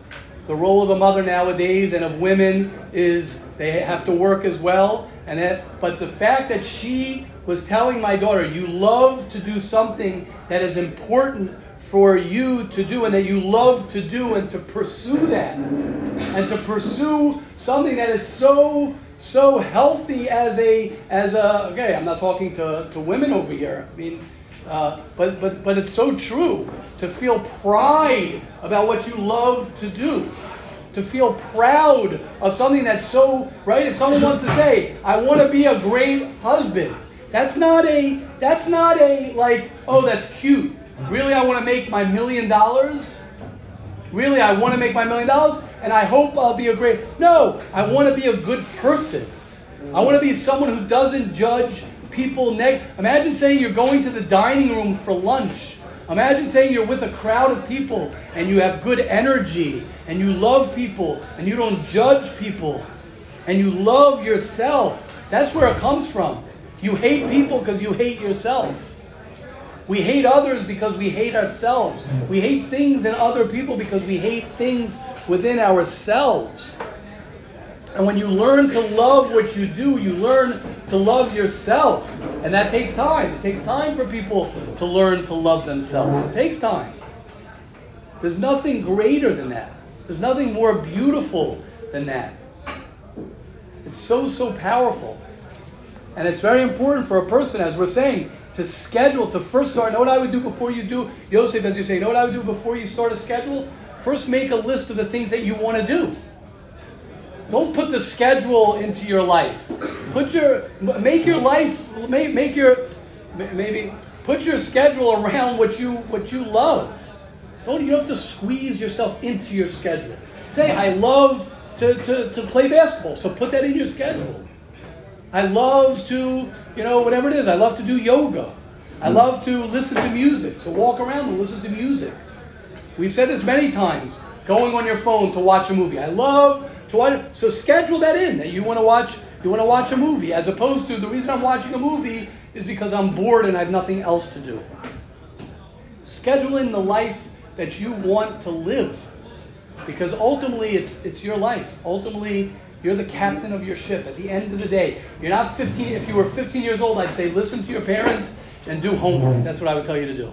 The role of a mother nowadays and of women is they have to work as well. And that, but the fact that she was telling my daughter, you love to do something that is important for you to do and that you love to do and to pursue that and to pursue something that is so so healthy as a as a okay i'm not talking to, to women over here i mean uh, but but but it's so true to feel pride about what you love to do to feel proud of something that's so right if someone wants to say i want to be a great husband that's not a that's not a like oh that's cute Really, I want to make my million dollars? Really, I want to make my million dollars and I hope I'll be a great. No, I want to be a good person. I want to be someone who doesn't judge people. Neg- Imagine saying you're going to the dining room for lunch. Imagine saying you're with a crowd of people and you have good energy and you love people and you don't judge people and you love yourself. That's where it comes from. You hate people because you hate yourself. We hate others because we hate ourselves. We hate things in other people because we hate things within ourselves. And when you learn to love what you do, you learn to love yourself. And that takes time. It takes time for people to learn to love themselves. It takes time. There's nothing greater than that. There's nothing more beautiful than that. It's so, so powerful. And it's very important for a person, as we're saying, to schedule, to first start. Know what I would do before you do, Yosef, as you say, know what I would do before you start a schedule? First make a list of the things that you want to do. Don't put the schedule into your life. Put your, make your life, make, make your, maybe, put your schedule around what you, what you love. Don't, you don't have to squeeze yourself into your schedule. Say, I love to, to, to play basketball, so put that in your schedule. I love to, you know, whatever it is. I love to do yoga. I love to listen to music. So walk around and listen to music. We've said this many times. Going on your phone to watch a movie. I love to. So schedule that in that you want to watch. You want to watch a movie, as opposed to the reason I'm watching a movie is because I'm bored and I have nothing else to do. Schedule in the life that you want to live, because ultimately it's it's your life. Ultimately, you're the captain of your ship. At the end of the day, you're not 15. If you were 15 years old, I'd say listen to your parents and do homework. That's what I would tell you to do.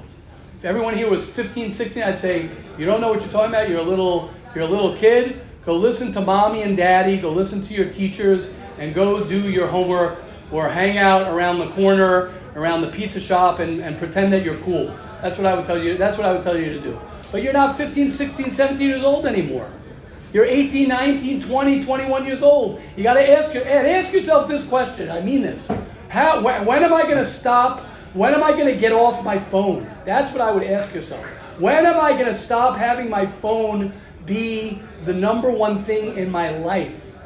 If everyone here was 15, 16, I'd say you don't know what you're talking about. You're a little, you're a little kid. Go listen to mommy and daddy. Go listen to your teachers and go do your homework or hang out around the corner, around the pizza shop, and, and pretend that you're cool. That's what I would tell you. That's what I would tell you to do. But you're not 15, 16, 17 years old anymore. You're 18, 19, 20, 21 years old. You got to ask your, and ask yourself this question. I mean this. How, when, when am I going to stop When am I going to get off my phone? That's what I would ask yourself. When am I going to stop having my phone be the number one thing in my life?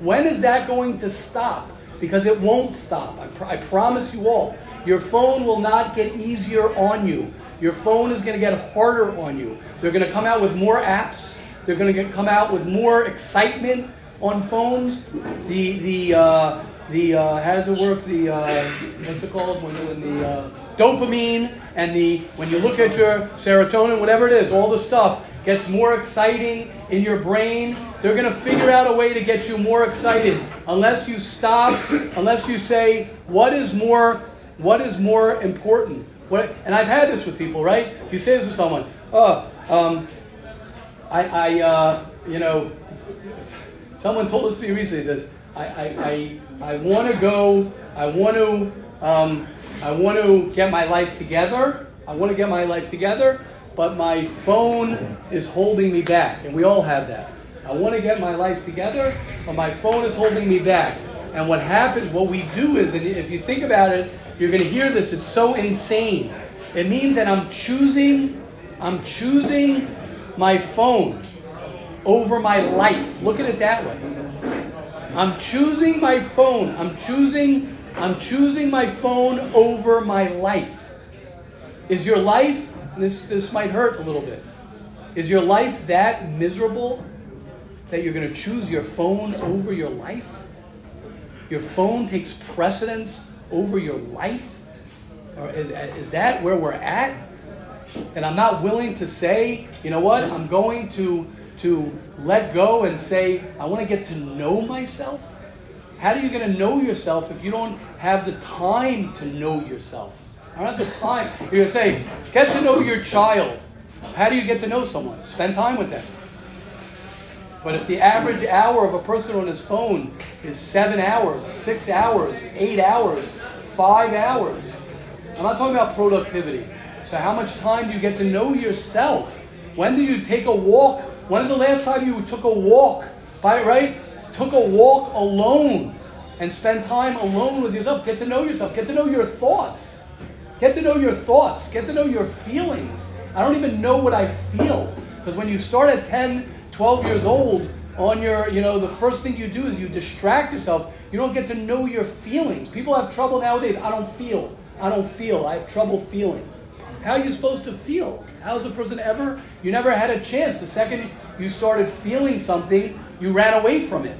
When is that going to stop? Because it won't stop. I, pr- I promise you all. Your phone will not get easier on you. Your phone is going to get harder on you. They're going to come out with more apps. They're going to come out with more excitement on phones. The the uh, the uh, how does it work? The uh, what's it called when, when the uh, dopamine and the when you look at your serotonin, whatever it is, all the stuff gets more exciting in your brain. They're going to figure out a way to get you more excited unless you stop, unless you say what is more what is more important. What, and I've had this with people, right? You say this with someone. Oh, um, I, I uh, you know, someone told this to me recently. Says, I, I, I, I want to go, I want to, um, I want to get my life together. I want to get my life together, but my phone is holding me back. And we all have that. I want to get my life together, but my phone is holding me back. And what happens, what we do is, and if you think about it, you're going to hear this. It's so insane. It means that I'm choosing, I'm choosing my phone over my life. Look at it that way. I'm choosing my phone. I'm choosing, I'm choosing my phone over my life. Is your life, this, this might hurt a little bit, is your life that miserable that you're going to choose your phone over your life? Your phone takes precedence over your life? Or is, is that where we're at? And I'm not willing to say, you know what, I'm going to, to let go and say, I want to get to know myself. How are you going to know yourself if you don't have the time to know yourself? I don't have the time. You're going to say, get to know your child. How do you get to know someone? Spend time with them. But if the average hour of a person on his phone is seven hours, six hours, eight hours, five hours, I'm not talking about productivity. So, how much time do you get to know yourself? When do you take a walk? When is the last time you took a walk? By right, took a walk alone and spend time alone with yourself. Get to know yourself. Get to know your thoughts. Get to know your thoughts. Get to know your feelings. I don't even know what I feel because when you start at 10, 12 years old, on your, you know, the first thing you do is you distract yourself. You don't get to know your feelings. People have trouble nowadays. I don't feel. I don't feel. I have trouble feeling. How are you supposed to feel? How's a person ever? You never had a chance. The second you started feeling something, you ran away from it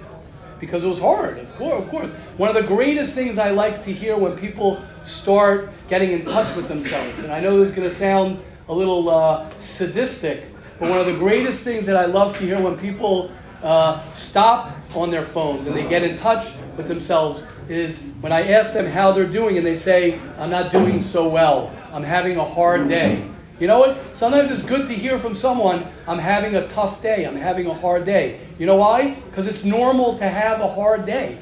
because it was hard. Of course, of course. One of the greatest things I like to hear when people start getting in touch with themselves, and I know this is going to sound a little uh, sadistic, but one of the greatest things that I love to hear when people uh, stop on their phones and they get in touch with themselves is when I ask them how they're doing and they say, I'm not doing so well. I'm having a hard day. You know what? Sometimes it's good to hear from someone, I'm having a tough day. I'm having a hard day. You know why? Because it's normal to have a hard day.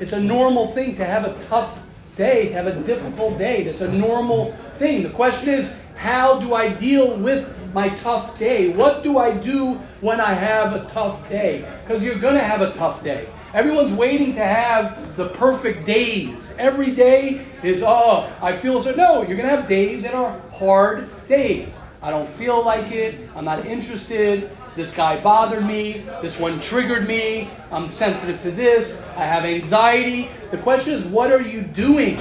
It's a normal thing to have a tough day, to have a difficult day. That's a normal thing. The question is, how do I deal with my tough day? What do I do when I have a tough day? Because you're going to have a tough day. Everyone's waiting to have the perfect days. Every day is, oh, I feel so. No, you're going to have days that are hard days. I don't feel like it. I'm not interested. This guy bothered me. This one triggered me. I'm sensitive to this. I have anxiety. The question is, what are you doing?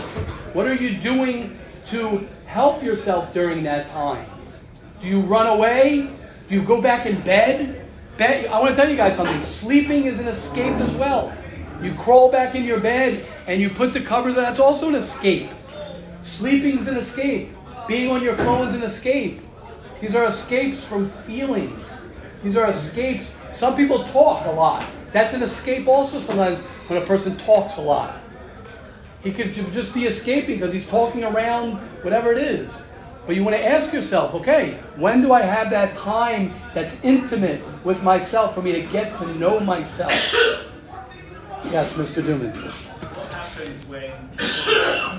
What are you doing to help yourself during that time? Do you run away? Do you go back in bed? Bed? I want to tell you guys something. Sleeping is an escape as well. You crawl back in your bed and you put the covers on. That's also an escape. Sleeping is an escape. Being on your phone is an escape. These are escapes from feelings. These are escapes. Some people talk a lot. That's an escape also sometimes when a person talks a lot. He could just be escaping because he's talking around whatever it is. But you want to ask yourself, okay, when do I have that time that's intimate with myself for me to get to know myself? Yes, Mr. Duman. What happens when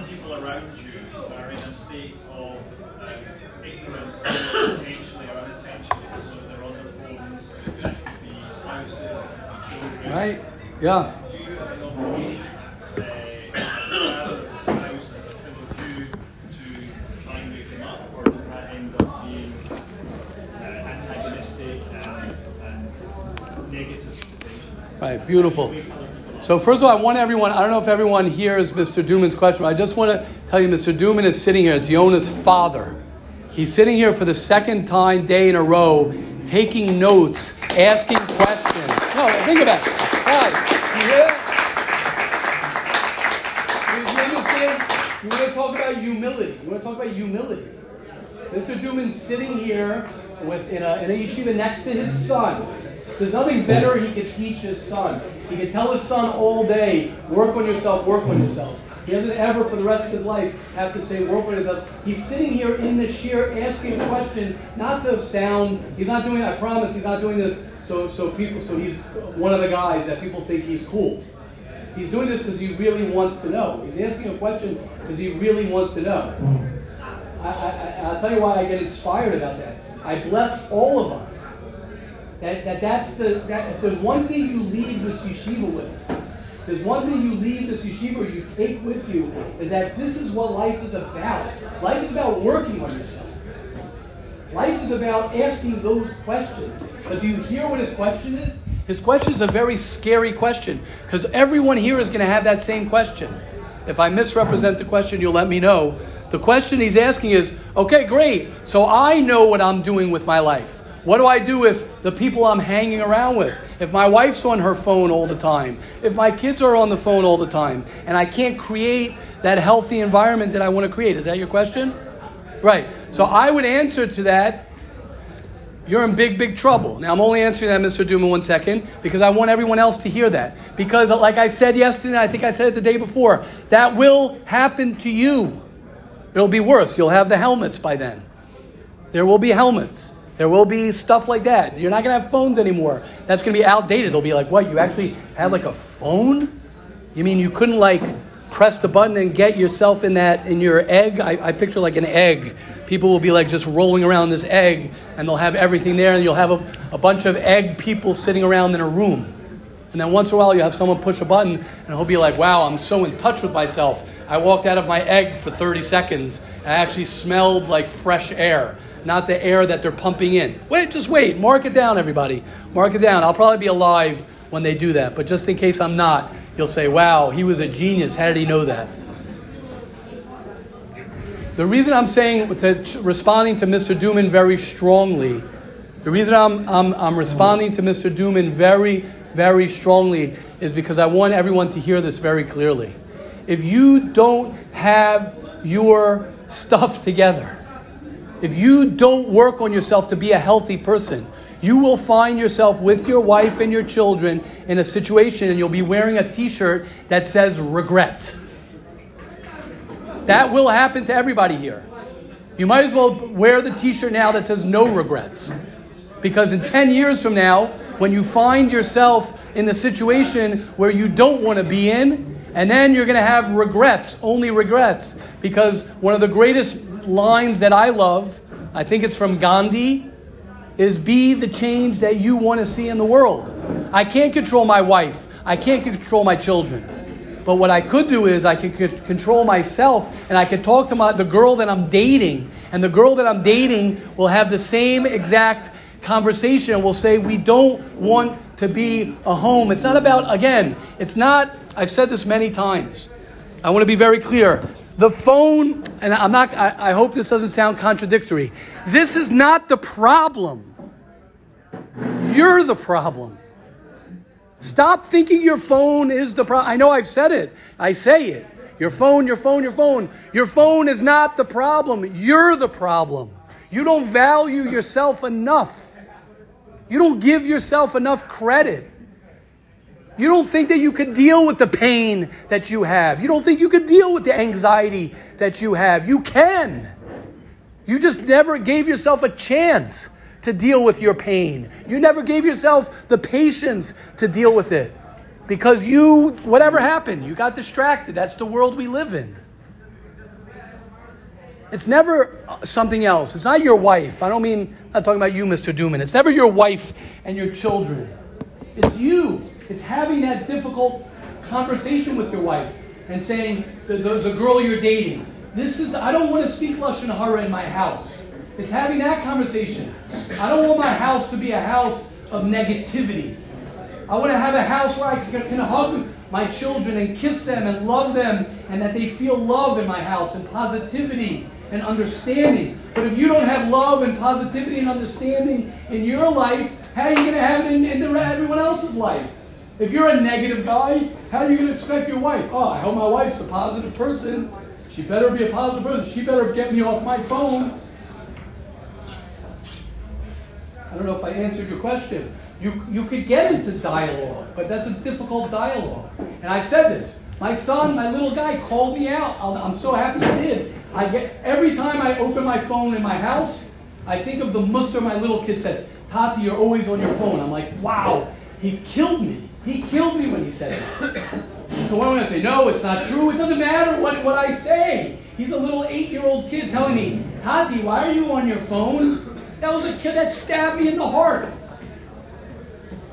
people around you are in a state of um, ignorance, potentially or unintentionally, so they're on their phones, that could be spouses, it could be children. Right? Yeah. Do you have an obligation, uh, as a father, as a spouse, as a fellow Jew, to Right, beautiful. So first of all, I want everyone, I don't know if everyone hears Mr. Duman's question, but I just want to tell you Mr. Duman is sitting here. It's Yona's father. He's sitting here for the second time day in a row, taking notes, asking questions. No, think about it. Understand? You want to talk about humility. You want to talk about humility. Mr. Duman's sitting here with in a, in a yeshiva next to his son. There's nothing better he could teach his son. He could tell his son all day, work on yourself, work on yourself. He doesn't ever, for the rest of his life, have to say, work on yourself. He's sitting here in the shiur asking a question, not to sound, he's not doing, I promise, he's not doing this so, so people, so he's one of the guys that people think he's cool. He's doing this because he really wants to know. He's asking a question because he really wants to know. I, I, I'll tell you why I get inspired about that. I bless all of us. That, that that's the that if there's one thing you leave this yeshiva with, there's one thing you leave this yeshiva or you take with you is that this is what life is about. Life is about working on yourself. Life is about asking those questions. But do you hear what his question is? His question is a very scary question because everyone here is going to have that same question. If I misrepresent the question, you'll let me know. The question he's asking is okay, great. So I know what I'm doing with my life. What do I do with the people I'm hanging around with? If my wife's on her phone all the time, if my kids are on the phone all the time, and I can't create that healthy environment that I want to create? Is that your question? Right. So I would answer to that you're in big, big trouble. Now, I'm only answering that, Mr. In one second, because I want everyone else to hear that. Because, like I said yesterday, I think I said it the day before, that will happen to you. It'll be worse. You'll have the helmets by then. There will be helmets. There will be stuff like that. You're not going to have phones anymore. That's going to be outdated. They'll be like, what? You actually had like a phone? You mean you couldn't like press the button and get yourself in that, in your egg? I, I picture like an egg people will be like just rolling around this egg and they'll have everything there and you'll have a, a bunch of egg people sitting around in a room. And then once in a while you have someone push a button and he'll be like, wow, I'm so in touch with myself. I walked out of my egg for 30 seconds. I actually smelled like fresh air, not the air that they're pumping in. Wait, just wait. Mark it down, everybody. Mark it down. I'll probably be alive when they do that. But just in case I'm not, you'll say, wow, he was a genius. How did he know that? The reason I'm saying, to, responding to Mr. Duman very strongly, the reason I'm, I'm, I'm responding to Mr. Duman very, very strongly is because I want everyone to hear this very clearly. If you don't have your stuff together, if you don't work on yourself to be a healthy person, you will find yourself with your wife and your children in a situation and you'll be wearing a t shirt that says regret. That will happen to everybody here. You might as well wear the t shirt now that says no regrets. Because in 10 years from now, when you find yourself in the situation where you don't want to be in, and then you're going to have regrets, only regrets. Because one of the greatest lines that I love, I think it's from Gandhi, is be the change that you want to see in the world. I can't control my wife, I can't control my children. But what I could do is I could control myself and I could talk to my, the girl that I'm dating. And the girl that I'm dating will have the same exact conversation and will say, We don't want to be a home. It's not about, again, it's not, I've said this many times. I want to be very clear. The phone, and I'm not, I, I hope this doesn't sound contradictory. This is not the problem. You're the problem. Stop thinking your phone is the problem. I know I've said it. I say it. Your phone, your phone, your phone. Your phone is not the problem. You're the problem. You don't value yourself enough. You don't give yourself enough credit. You don't think that you could deal with the pain that you have. You don't think you could deal with the anxiety that you have. You can. You just never gave yourself a chance to deal with your pain. You never gave yourself the patience to deal with it because you, whatever happened, you got distracted. That's the world we live in. It's never something else. It's not your wife. I don't mean, I'm not talking about you, Mr. Duman. It's never your wife and your children. It's you. It's having that difficult conversation with your wife and saying, the, the, the girl you're dating, this is, the, I don't want to speak Lashon Hara in my house. It's having that conversation. I don't want my house to be a house of negativity. I want to have a house where I can, can hug my children and kiss them and love them and that they feel love in my house and positivity and understanding. But if you don't have love and positivity and understanding in your life, how are you going to have it in, in the, everyone else's life? If you're a negative guy, how are you going to expect your wife? Oh, I hope my wife's a positive person. She better be a positive person. She better get me off my phone. I don't know if I answered your question. You, you could get into dialogue, but that's a difficult dialogue. And I've said this. My son, my little guy, called me out. I'm, I'm so happy he did. I get every time I open my phone in my house, I think of the mussar my little kid says, Tati, you're always on your phone. I'm like, wow, he killed me. He killed me when he said it. so what am I say? No, it's not true. It doesn't matter what, what I say. He's a little eight-year-old kid telling me, Tati, why are you on your phone? That was a kid that stabbed me in the heart.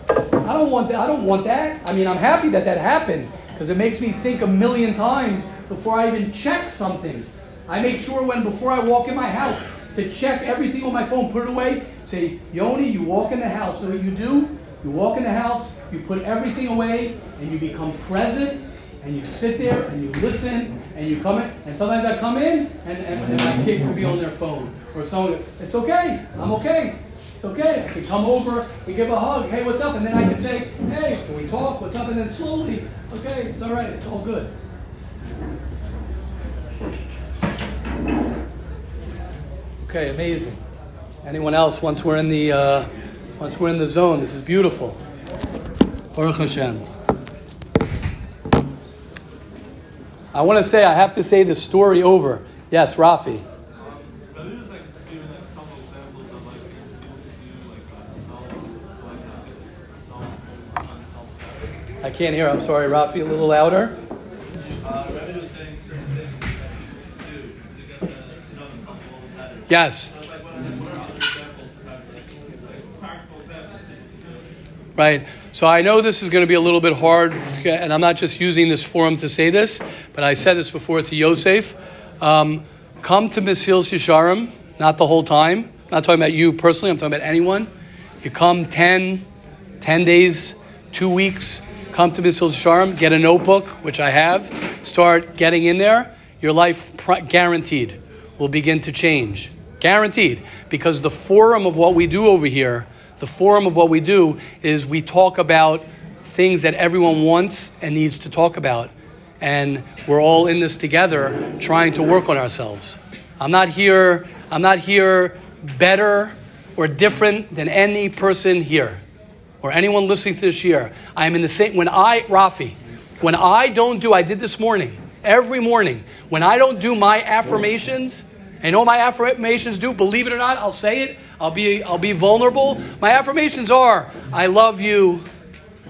I don't want that. I don't want that. I mean, I'm happy that that happened because it makes me think a million times before I even check something. I make sure when before I walk in my house to check everything on my phone, put it away. Say, Yoni, you walk in the house. What you do? You walk in the house, you put everything away, and you become present, and you sit there and you listen, and you come in. And sometimes I come in, and, and, and my kid could be on their phone or someone. It's okay. I'm okay. It's okay. I can come over, we give a hug. Hey, what's up? And then I can say, hey, can we talk? What's up? And then slowly, okay, it's all right. It's all good. Okay, amazing. Anyone else? Once we're in the uh, once we're in the zone, this is beautiful. Baruch Hashem. I want to say I have to say this story over. Yes, Rafi. I can't hear. I'm sorry, Rafi. A little louder. Yes. Right. So I know this is going to be a little bit hard, and I'm not just using this forum to say this, but I said this before to Yosef. Um, come to Mesilas Yesharim, not the whole time. I'm not talking about you personally, I'm talking about anyone. You come 10, 10 days, two weeks, come to Mesilas Yesharim, get a notebook, which I have, start getting in there. Your life guaranteed will begin to change. Guaranteed. Because the forum of what we do over here the forum of what we do is we talk about things that everyone wants and needs to talk about. And we're all in this together trying to work on ourselves. I'm not here, I'm not here better or different than any person here or anyone listening to this year. I am in the same when I Rafi, when I don't do I did this morning, every morning, when I don't do my affirmations, and all my affirmations do, believe it or not, I'll say it. I'll be, I'll be vulnerable. My affirmations are I love you.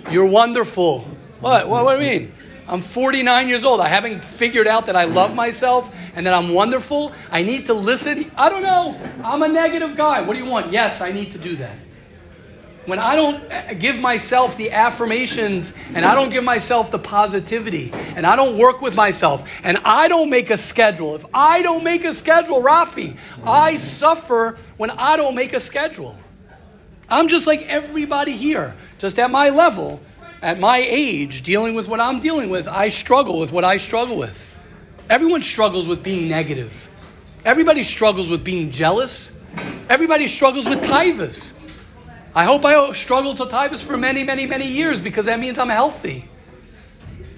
You're wonderful. What? What, what do you mean? I'm 49 years old. I haven't figured out that I love myself and that I'm wonderful. I need to listen. I don't know. I'm a negative guy. What do you want? Yes, I need to do that when I don't give myself the affirmations and I don't give myself the positivity and I don't work with myself and I don't make a schedule, if I don't make a schedule, Rafi, I suffer when I don't make a schedule. I'm just like everybody here, just at my level, at my age, dealing with what I'm dealing with. I struggle with what I struggle with. Everyone struggles with being negative. Everybody struggles with being jealous. Everybody struggles with tivus. I hope I struggle to tivus for many, many, many years because that means I'm healthy.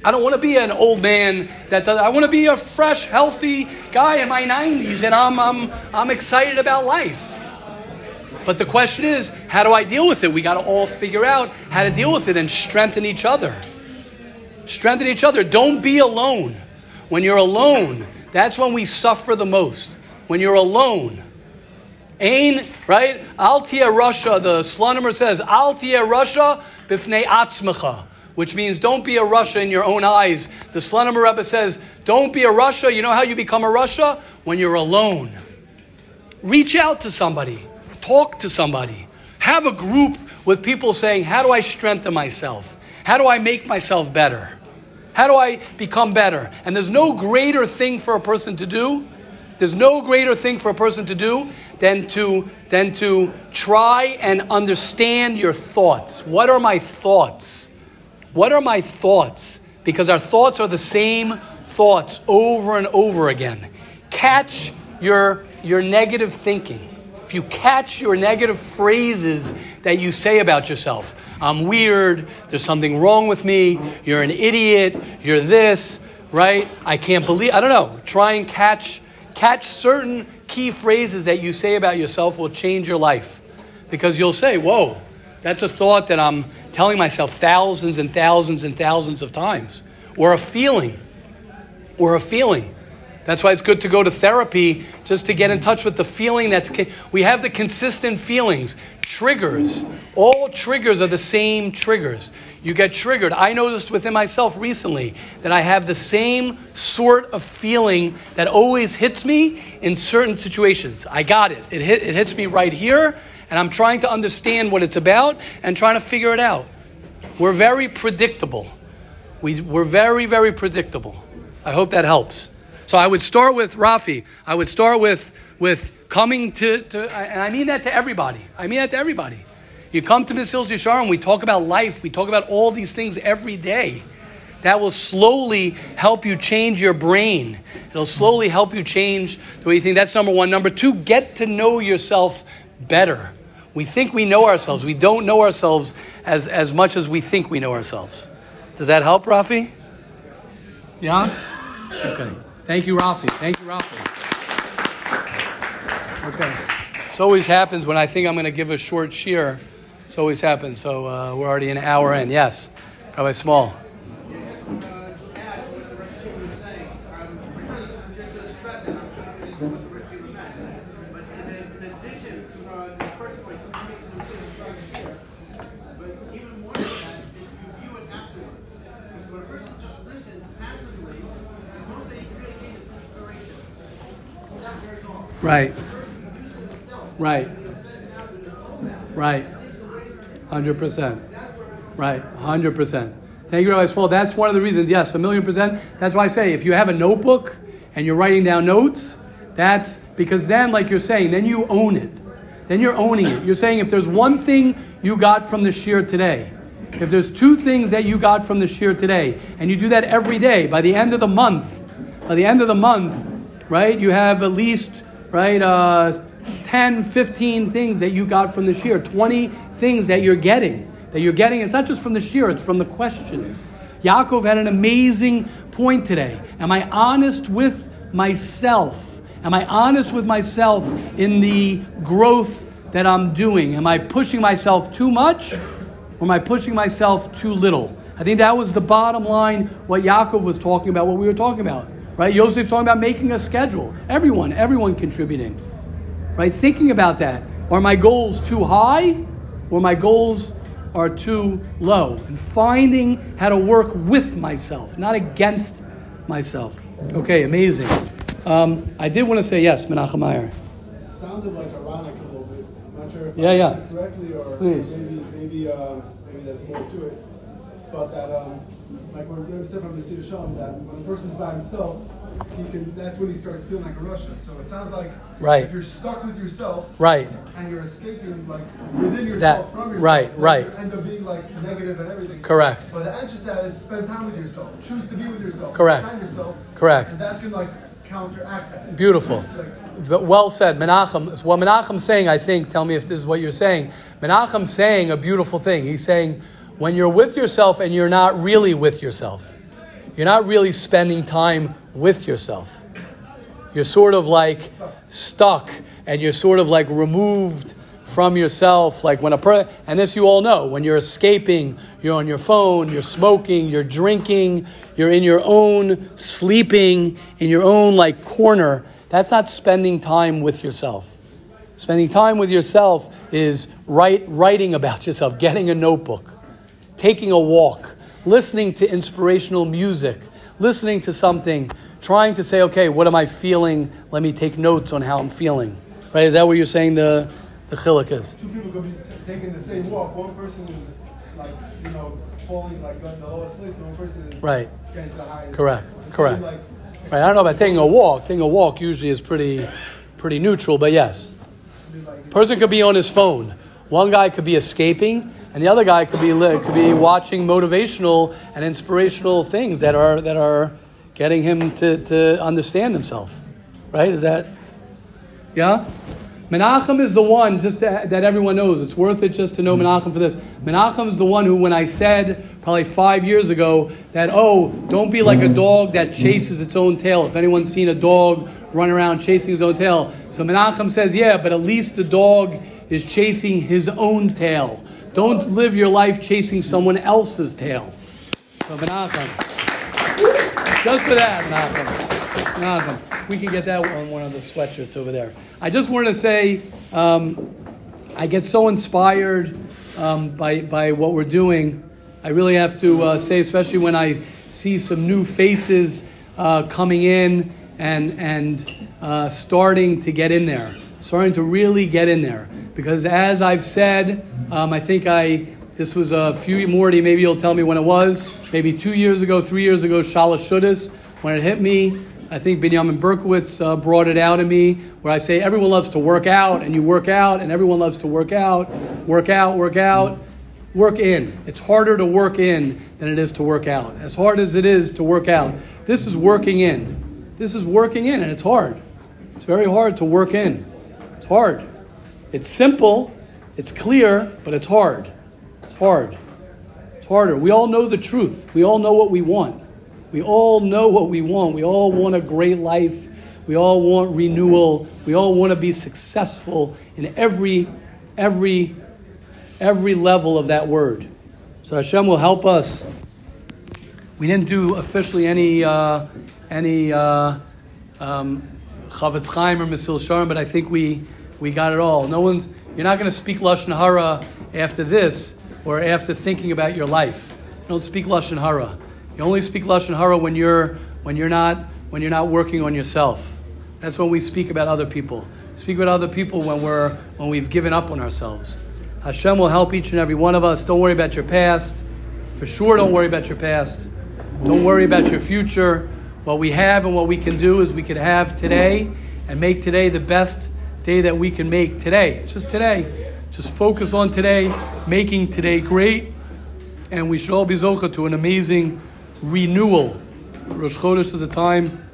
I don't want to be an old man that does. I want to be a fresh, healthy guy in my 90s, and I'm, I'm, I'm excited about life. But the question is, how do I deal with it? We got to all figure out how to deal with it and strengthen each other. Strengthen each other. Don't be alone. When you're alone, that's when we suffer the most. When you're alone, Ain, right? Altia rasha, the Slonimer says, Altia rasha bifnei atzmecha, which means don't be a rasha in your own eyes. The Slonimer Rebbe says, don't be a rasha. You know how you become a rasha? When you're alone. Reach out to somebody, talk to somebody, have a group with people saying, How do I strengthen myself? How do I make myself better? How do I become better? And there's no greater thing for a person to do. There's no greater thing for a person to do than to, than to try and understand your thoughts. What are my thoughts? What are my thoughts? Because our thoughts are the same thoughts over and over again. Catch your, your negative thinking. If you catch your negative phrases that you say about yourself, I'm weird, there's something wrong with me, you're an idiot, you're this, right? I can't believe, I don't know. Try and catch, catch certain key phrases that you say about yourself will change your life. Because you'll say, whoa, that's a thought that I'm telling myself thousands and thousands and thousands of times. Or a feeling. Or a feeling. That's why it's good to go to therapy just to get in touch with the feeling that's. We have the consistent feelings, triggers. All triggers are the same triggers. You get triggered. I noticed within myself recently that I have the same sort of feeling that always hits me in certain situations. I got it. It, hit, it hits me right here, and I'm trying to understand what it's about and trying to figure it out. We're very predictable. We, we're very, very predictable. I hope that helps. So I would start with Rafi. I would start with, with coming to, to, and I mean that to everybody. I mean that to everybody. You come to Mesilas Yesharim, we talk about life, we talk about all these things every day. That will slowly help you change your brain. It'll slowly help you change the way you think. That's number one. Number two, get to know yourself better. We think we know ourselves. We don't know ourselves as, as much as we think we know ourselves. Does that help, Rafi? Yeah? Okay. Thank you, Rafi. Thank you, Rafi. Okay. This always happens when I think I'm going to give a short shiur. This always happens. So uh, we're already an hour in. Yes. Rabbi Small. Right. Right. Right. 100%. Right. 100%. Thank you, Rabbi Small. That's one of the reasons. Yes, a million percent. That's why I say if you have a notebook and you're writing down notes, that's because then, like you're saying, then you own it. Then you're owning it. You're saying if there's one thing you got from the shiur today, if there's two things that you got from the shiur today, and you do that every day, by the end of the month, by the end of the month, right, you have at least right? Uh, 10, 15 things that you got from the shiur, 20 things that you're getting. That you're getting, it's not just from the shiur, it's from the questions. Yaakov had an amazing point today. Am I honest with myself? Am I honest with myself in the growth that I'm doing? Am I pushing myself too much or am I pushing myself too little? I think that was the bottom line, what Yaakov was talking about, what we were talking about. Right? Yosef's talking about making a schedule. Everyone, everyone contributing. Right? Thinking about that. Are my goals too high or my goals are too low? And finding how to work with myself, not against myself. Okay, amazing. Um, I did want to say yes, Menachem Meir. sounded like ironic a little bit. I'm not sure if Yeah, I yeah. correctly or Please. maybe maybe uh, maybe there's more to it. But that um, like when Rebbe said from the Seder Shalom that when a person's by himself, he can that's when he starts feeling like a rasha. So it sounds like Right. if you're stuck with yourself Right. and you're escaping like within yourself That- from yourself, right, right. you end up being like negative and everything. Correct. But the answer to that is spend time with yourself. Choose to be with yourself. Correct. Time yourself. Correct. And that's gonna like counteract that. Beautiful. Well said, Menachem. What Menachem's saying, I think, tell me if this is what you're saying. Menachem's saying a beautiful thing. He's saying, when you're with yourself and you're not really with yourself, you're not really spending time with yourself. You're sort of like stuck and you're sort of like removed from yourself. Like when a per- and this you all know, when you're escaping, you're on your phone, you're smoking, you're drinking, you're in your own sleeping, in your own like corner. That's not spending time with yourself. Spending time with yourself is write, writing about yourself, getting a notebook, taking a walk, listening to inspirational music, listening to something, trying to say, okay, what am I feeling? Let me take notes on how I'm feeling. Right? Is that what you're saying the, the chilik is? two people could be t- taking the same walk. One person is like, you know, falling like going to the lowest place, and one person is Right. getting to the highest. Correct. Correct. Same, like, Right? I don't know about taking a walk. Taking a walk usually is pretty, pretty neutral, but yes. Person could be on his phone. One guy could be escaping, and the other guy could be could be watching motivational and inspirational things that are that are getting him to, to understand himself. Right? Is that yeah? Menachem is the one just to, that everyone knows. It's worth it just to know hmm. Menachem for this. Menachem is the one who, when I said probably five years ago that oh, don't be like a hmm. dog that hmm. chases its own tail. If anyone's seen a dog run around chasing his own tail, so Menachem says, yeah, but at least the dog is chasing his own tail. Don't live your life chasing someone else's tail. So Menachem. Just for that, Menachem. Menachem. We can get that on one of the sweatshirts over there. I just wanted to say, um, I get so inspired um, by, by what we're doing. I really have to uh, say, especially when I see some new faces uh, coming in and, and uh, starting to get in there, starting to really get in there. Because as I've said, um, I think I this was a few Morty. Maybe you'll tell me when it was. Maybe two years ago, three years ago, Shalosh Shudis, when it hit me. I think Benjamin Berkowitz uh, brought it out of me, where I say everyone loves to work out, and you work out, and everyone loves to work out, work out, work out, work in. It's harder to work in than it is to work out. As hard as it is to work out, this is working in. This is working in, and it's hard. It's very hard to work in. It's hard. It's simple, it's clear, but it's hard. It's hard. It's harder. We all know the truth. We all know what we want. We all know what we want. We all want a great life. We all want renewal. We all want to be successful in every, every, every level of that word. So Hashem will help us. We didn't do officially any, uh, any uh, um, Chofetz Chaim or Mesilas Yesharim, but I think we, we got it all. No one's, you're not going to speak Lashon Hara after this or after thinking about your life. You don't speak Lashon Hara. You only speak Lashon Hara when you're, when, you're not, when you're not working on yourself. That's when we speak about other people. Speak about other people when, we're, when we've given up on ourselves. Hashem will help each and every one of us. Don't worry about your past. For sure, don't worry about your past. Don't worry about your future. What we have and what we can do is we can have today and make today the best day that we can make today. Just today. Just focus on today, making today great. And we should all be zocha to an amazing renewal. Rosh Chodesh is a time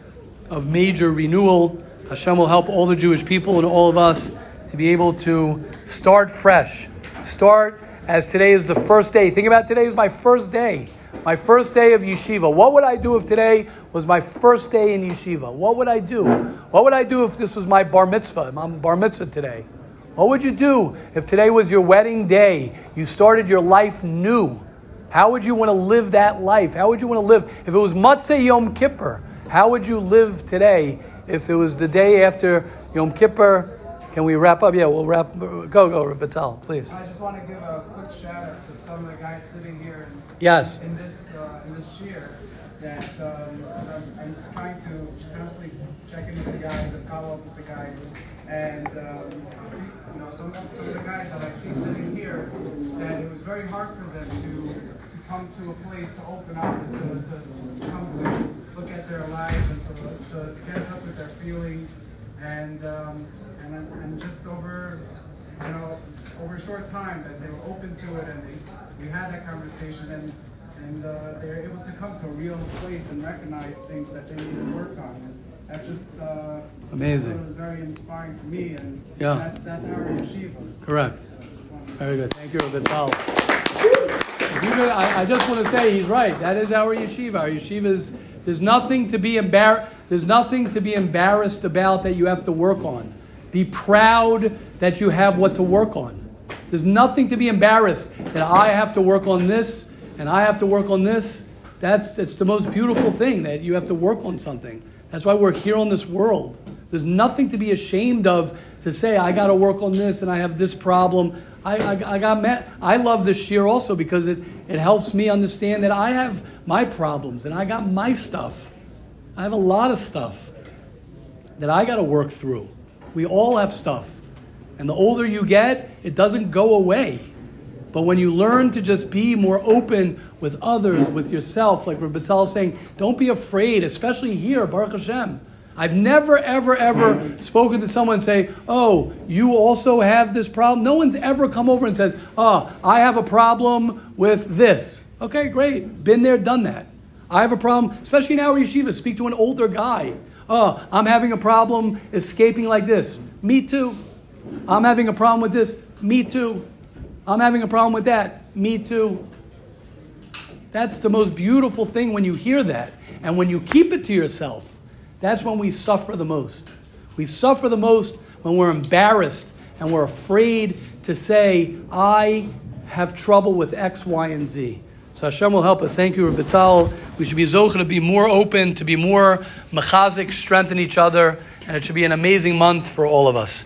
of major renewal. Hashem will help all the Jewish people and all of us to be able to start fresh. Start as today is the first day. Think about today is my first day. My first day of yeshiva. What would I do if today was my first day in yeshiva? What would I do? What would I do if this was my bar mitzvah? I'm bar mitzvah today. What would you do if today was your wedding day? You started your life new. How would you want to live that life? How would you want to live? If it was Motzei Yom Kippur, how would you live today if it was the day after Yom Kippur? Can we wrap up? Yeah, we'll wrap. Go, go, Batzal, please. I just want to give a quick shout out to some of the guys sitting here Yes. in this uh, in this year that um, I'm, I'm trying to constantly check in with the guys and follow up with the guys. And um, you know, some, some of the guys that I see sitting here, that it was very hard for them to to come to a place to open up and to, to come to look at their lives and to, to get touch with their feelings. And um, and, and just over you know, over a short time that they were open to it and they, we had that conversation and and uh, they were able to come to a real place and recognize things that they need to work on. And that's just uh, Amazing. It was very inspiring to me, and Yeah. that's that's our yeshiva. Correct. Very good. Thank you, Batzal. If you could- I, I just want to say he's right. That is our yeshiva. Our yeshiva is there's nothing to be embar- There's nothing to be embarrassed about that you have to work on. Be proud that you have what to work on. There's nothing to be embarrassed that I have to work on this and I have to work on this. That's it's the most beautiful thing that you have to work on something. That's why we're here on this world. There's nothing to be ashamed of to say I got to work on this and I have this problem. I, I, I got met. I love this year also because it, it helps me understand that I have my problems and I got my stuff. I have a lot of stuff that I got to work through. We all have stuff. And the older you get, it doesn't go away. But when you learn to just be more open with others, with yourself, like Rabbi is saying, don't be afraid, especially here, Baruch Hashem. I've never, ever, ever spoken to someone and say, Oh, you also have this problem. No one's ever come over and says, Oh, I have a problem with this. Okay, great. Been there, done that. I have a problem, especially now in our yeshiva. Speak to an older guy. Oh, I'm having a problem escaping like this. Me too. I'm having a problem with this. Me too. I'm having a problem with that. Me too. That's the most beautiful thing when you hear that. And when you keep it to yourself, that's when we suffer the most. We suffer the most when we're embarrassed and we're afraid to say, I have trouble with X, Y, and Z. So Hashem will help us. Thank you, Rav We should be zocha to be more open, to be more mechazik, strengthen each other, and it should be an amazing month for all of us.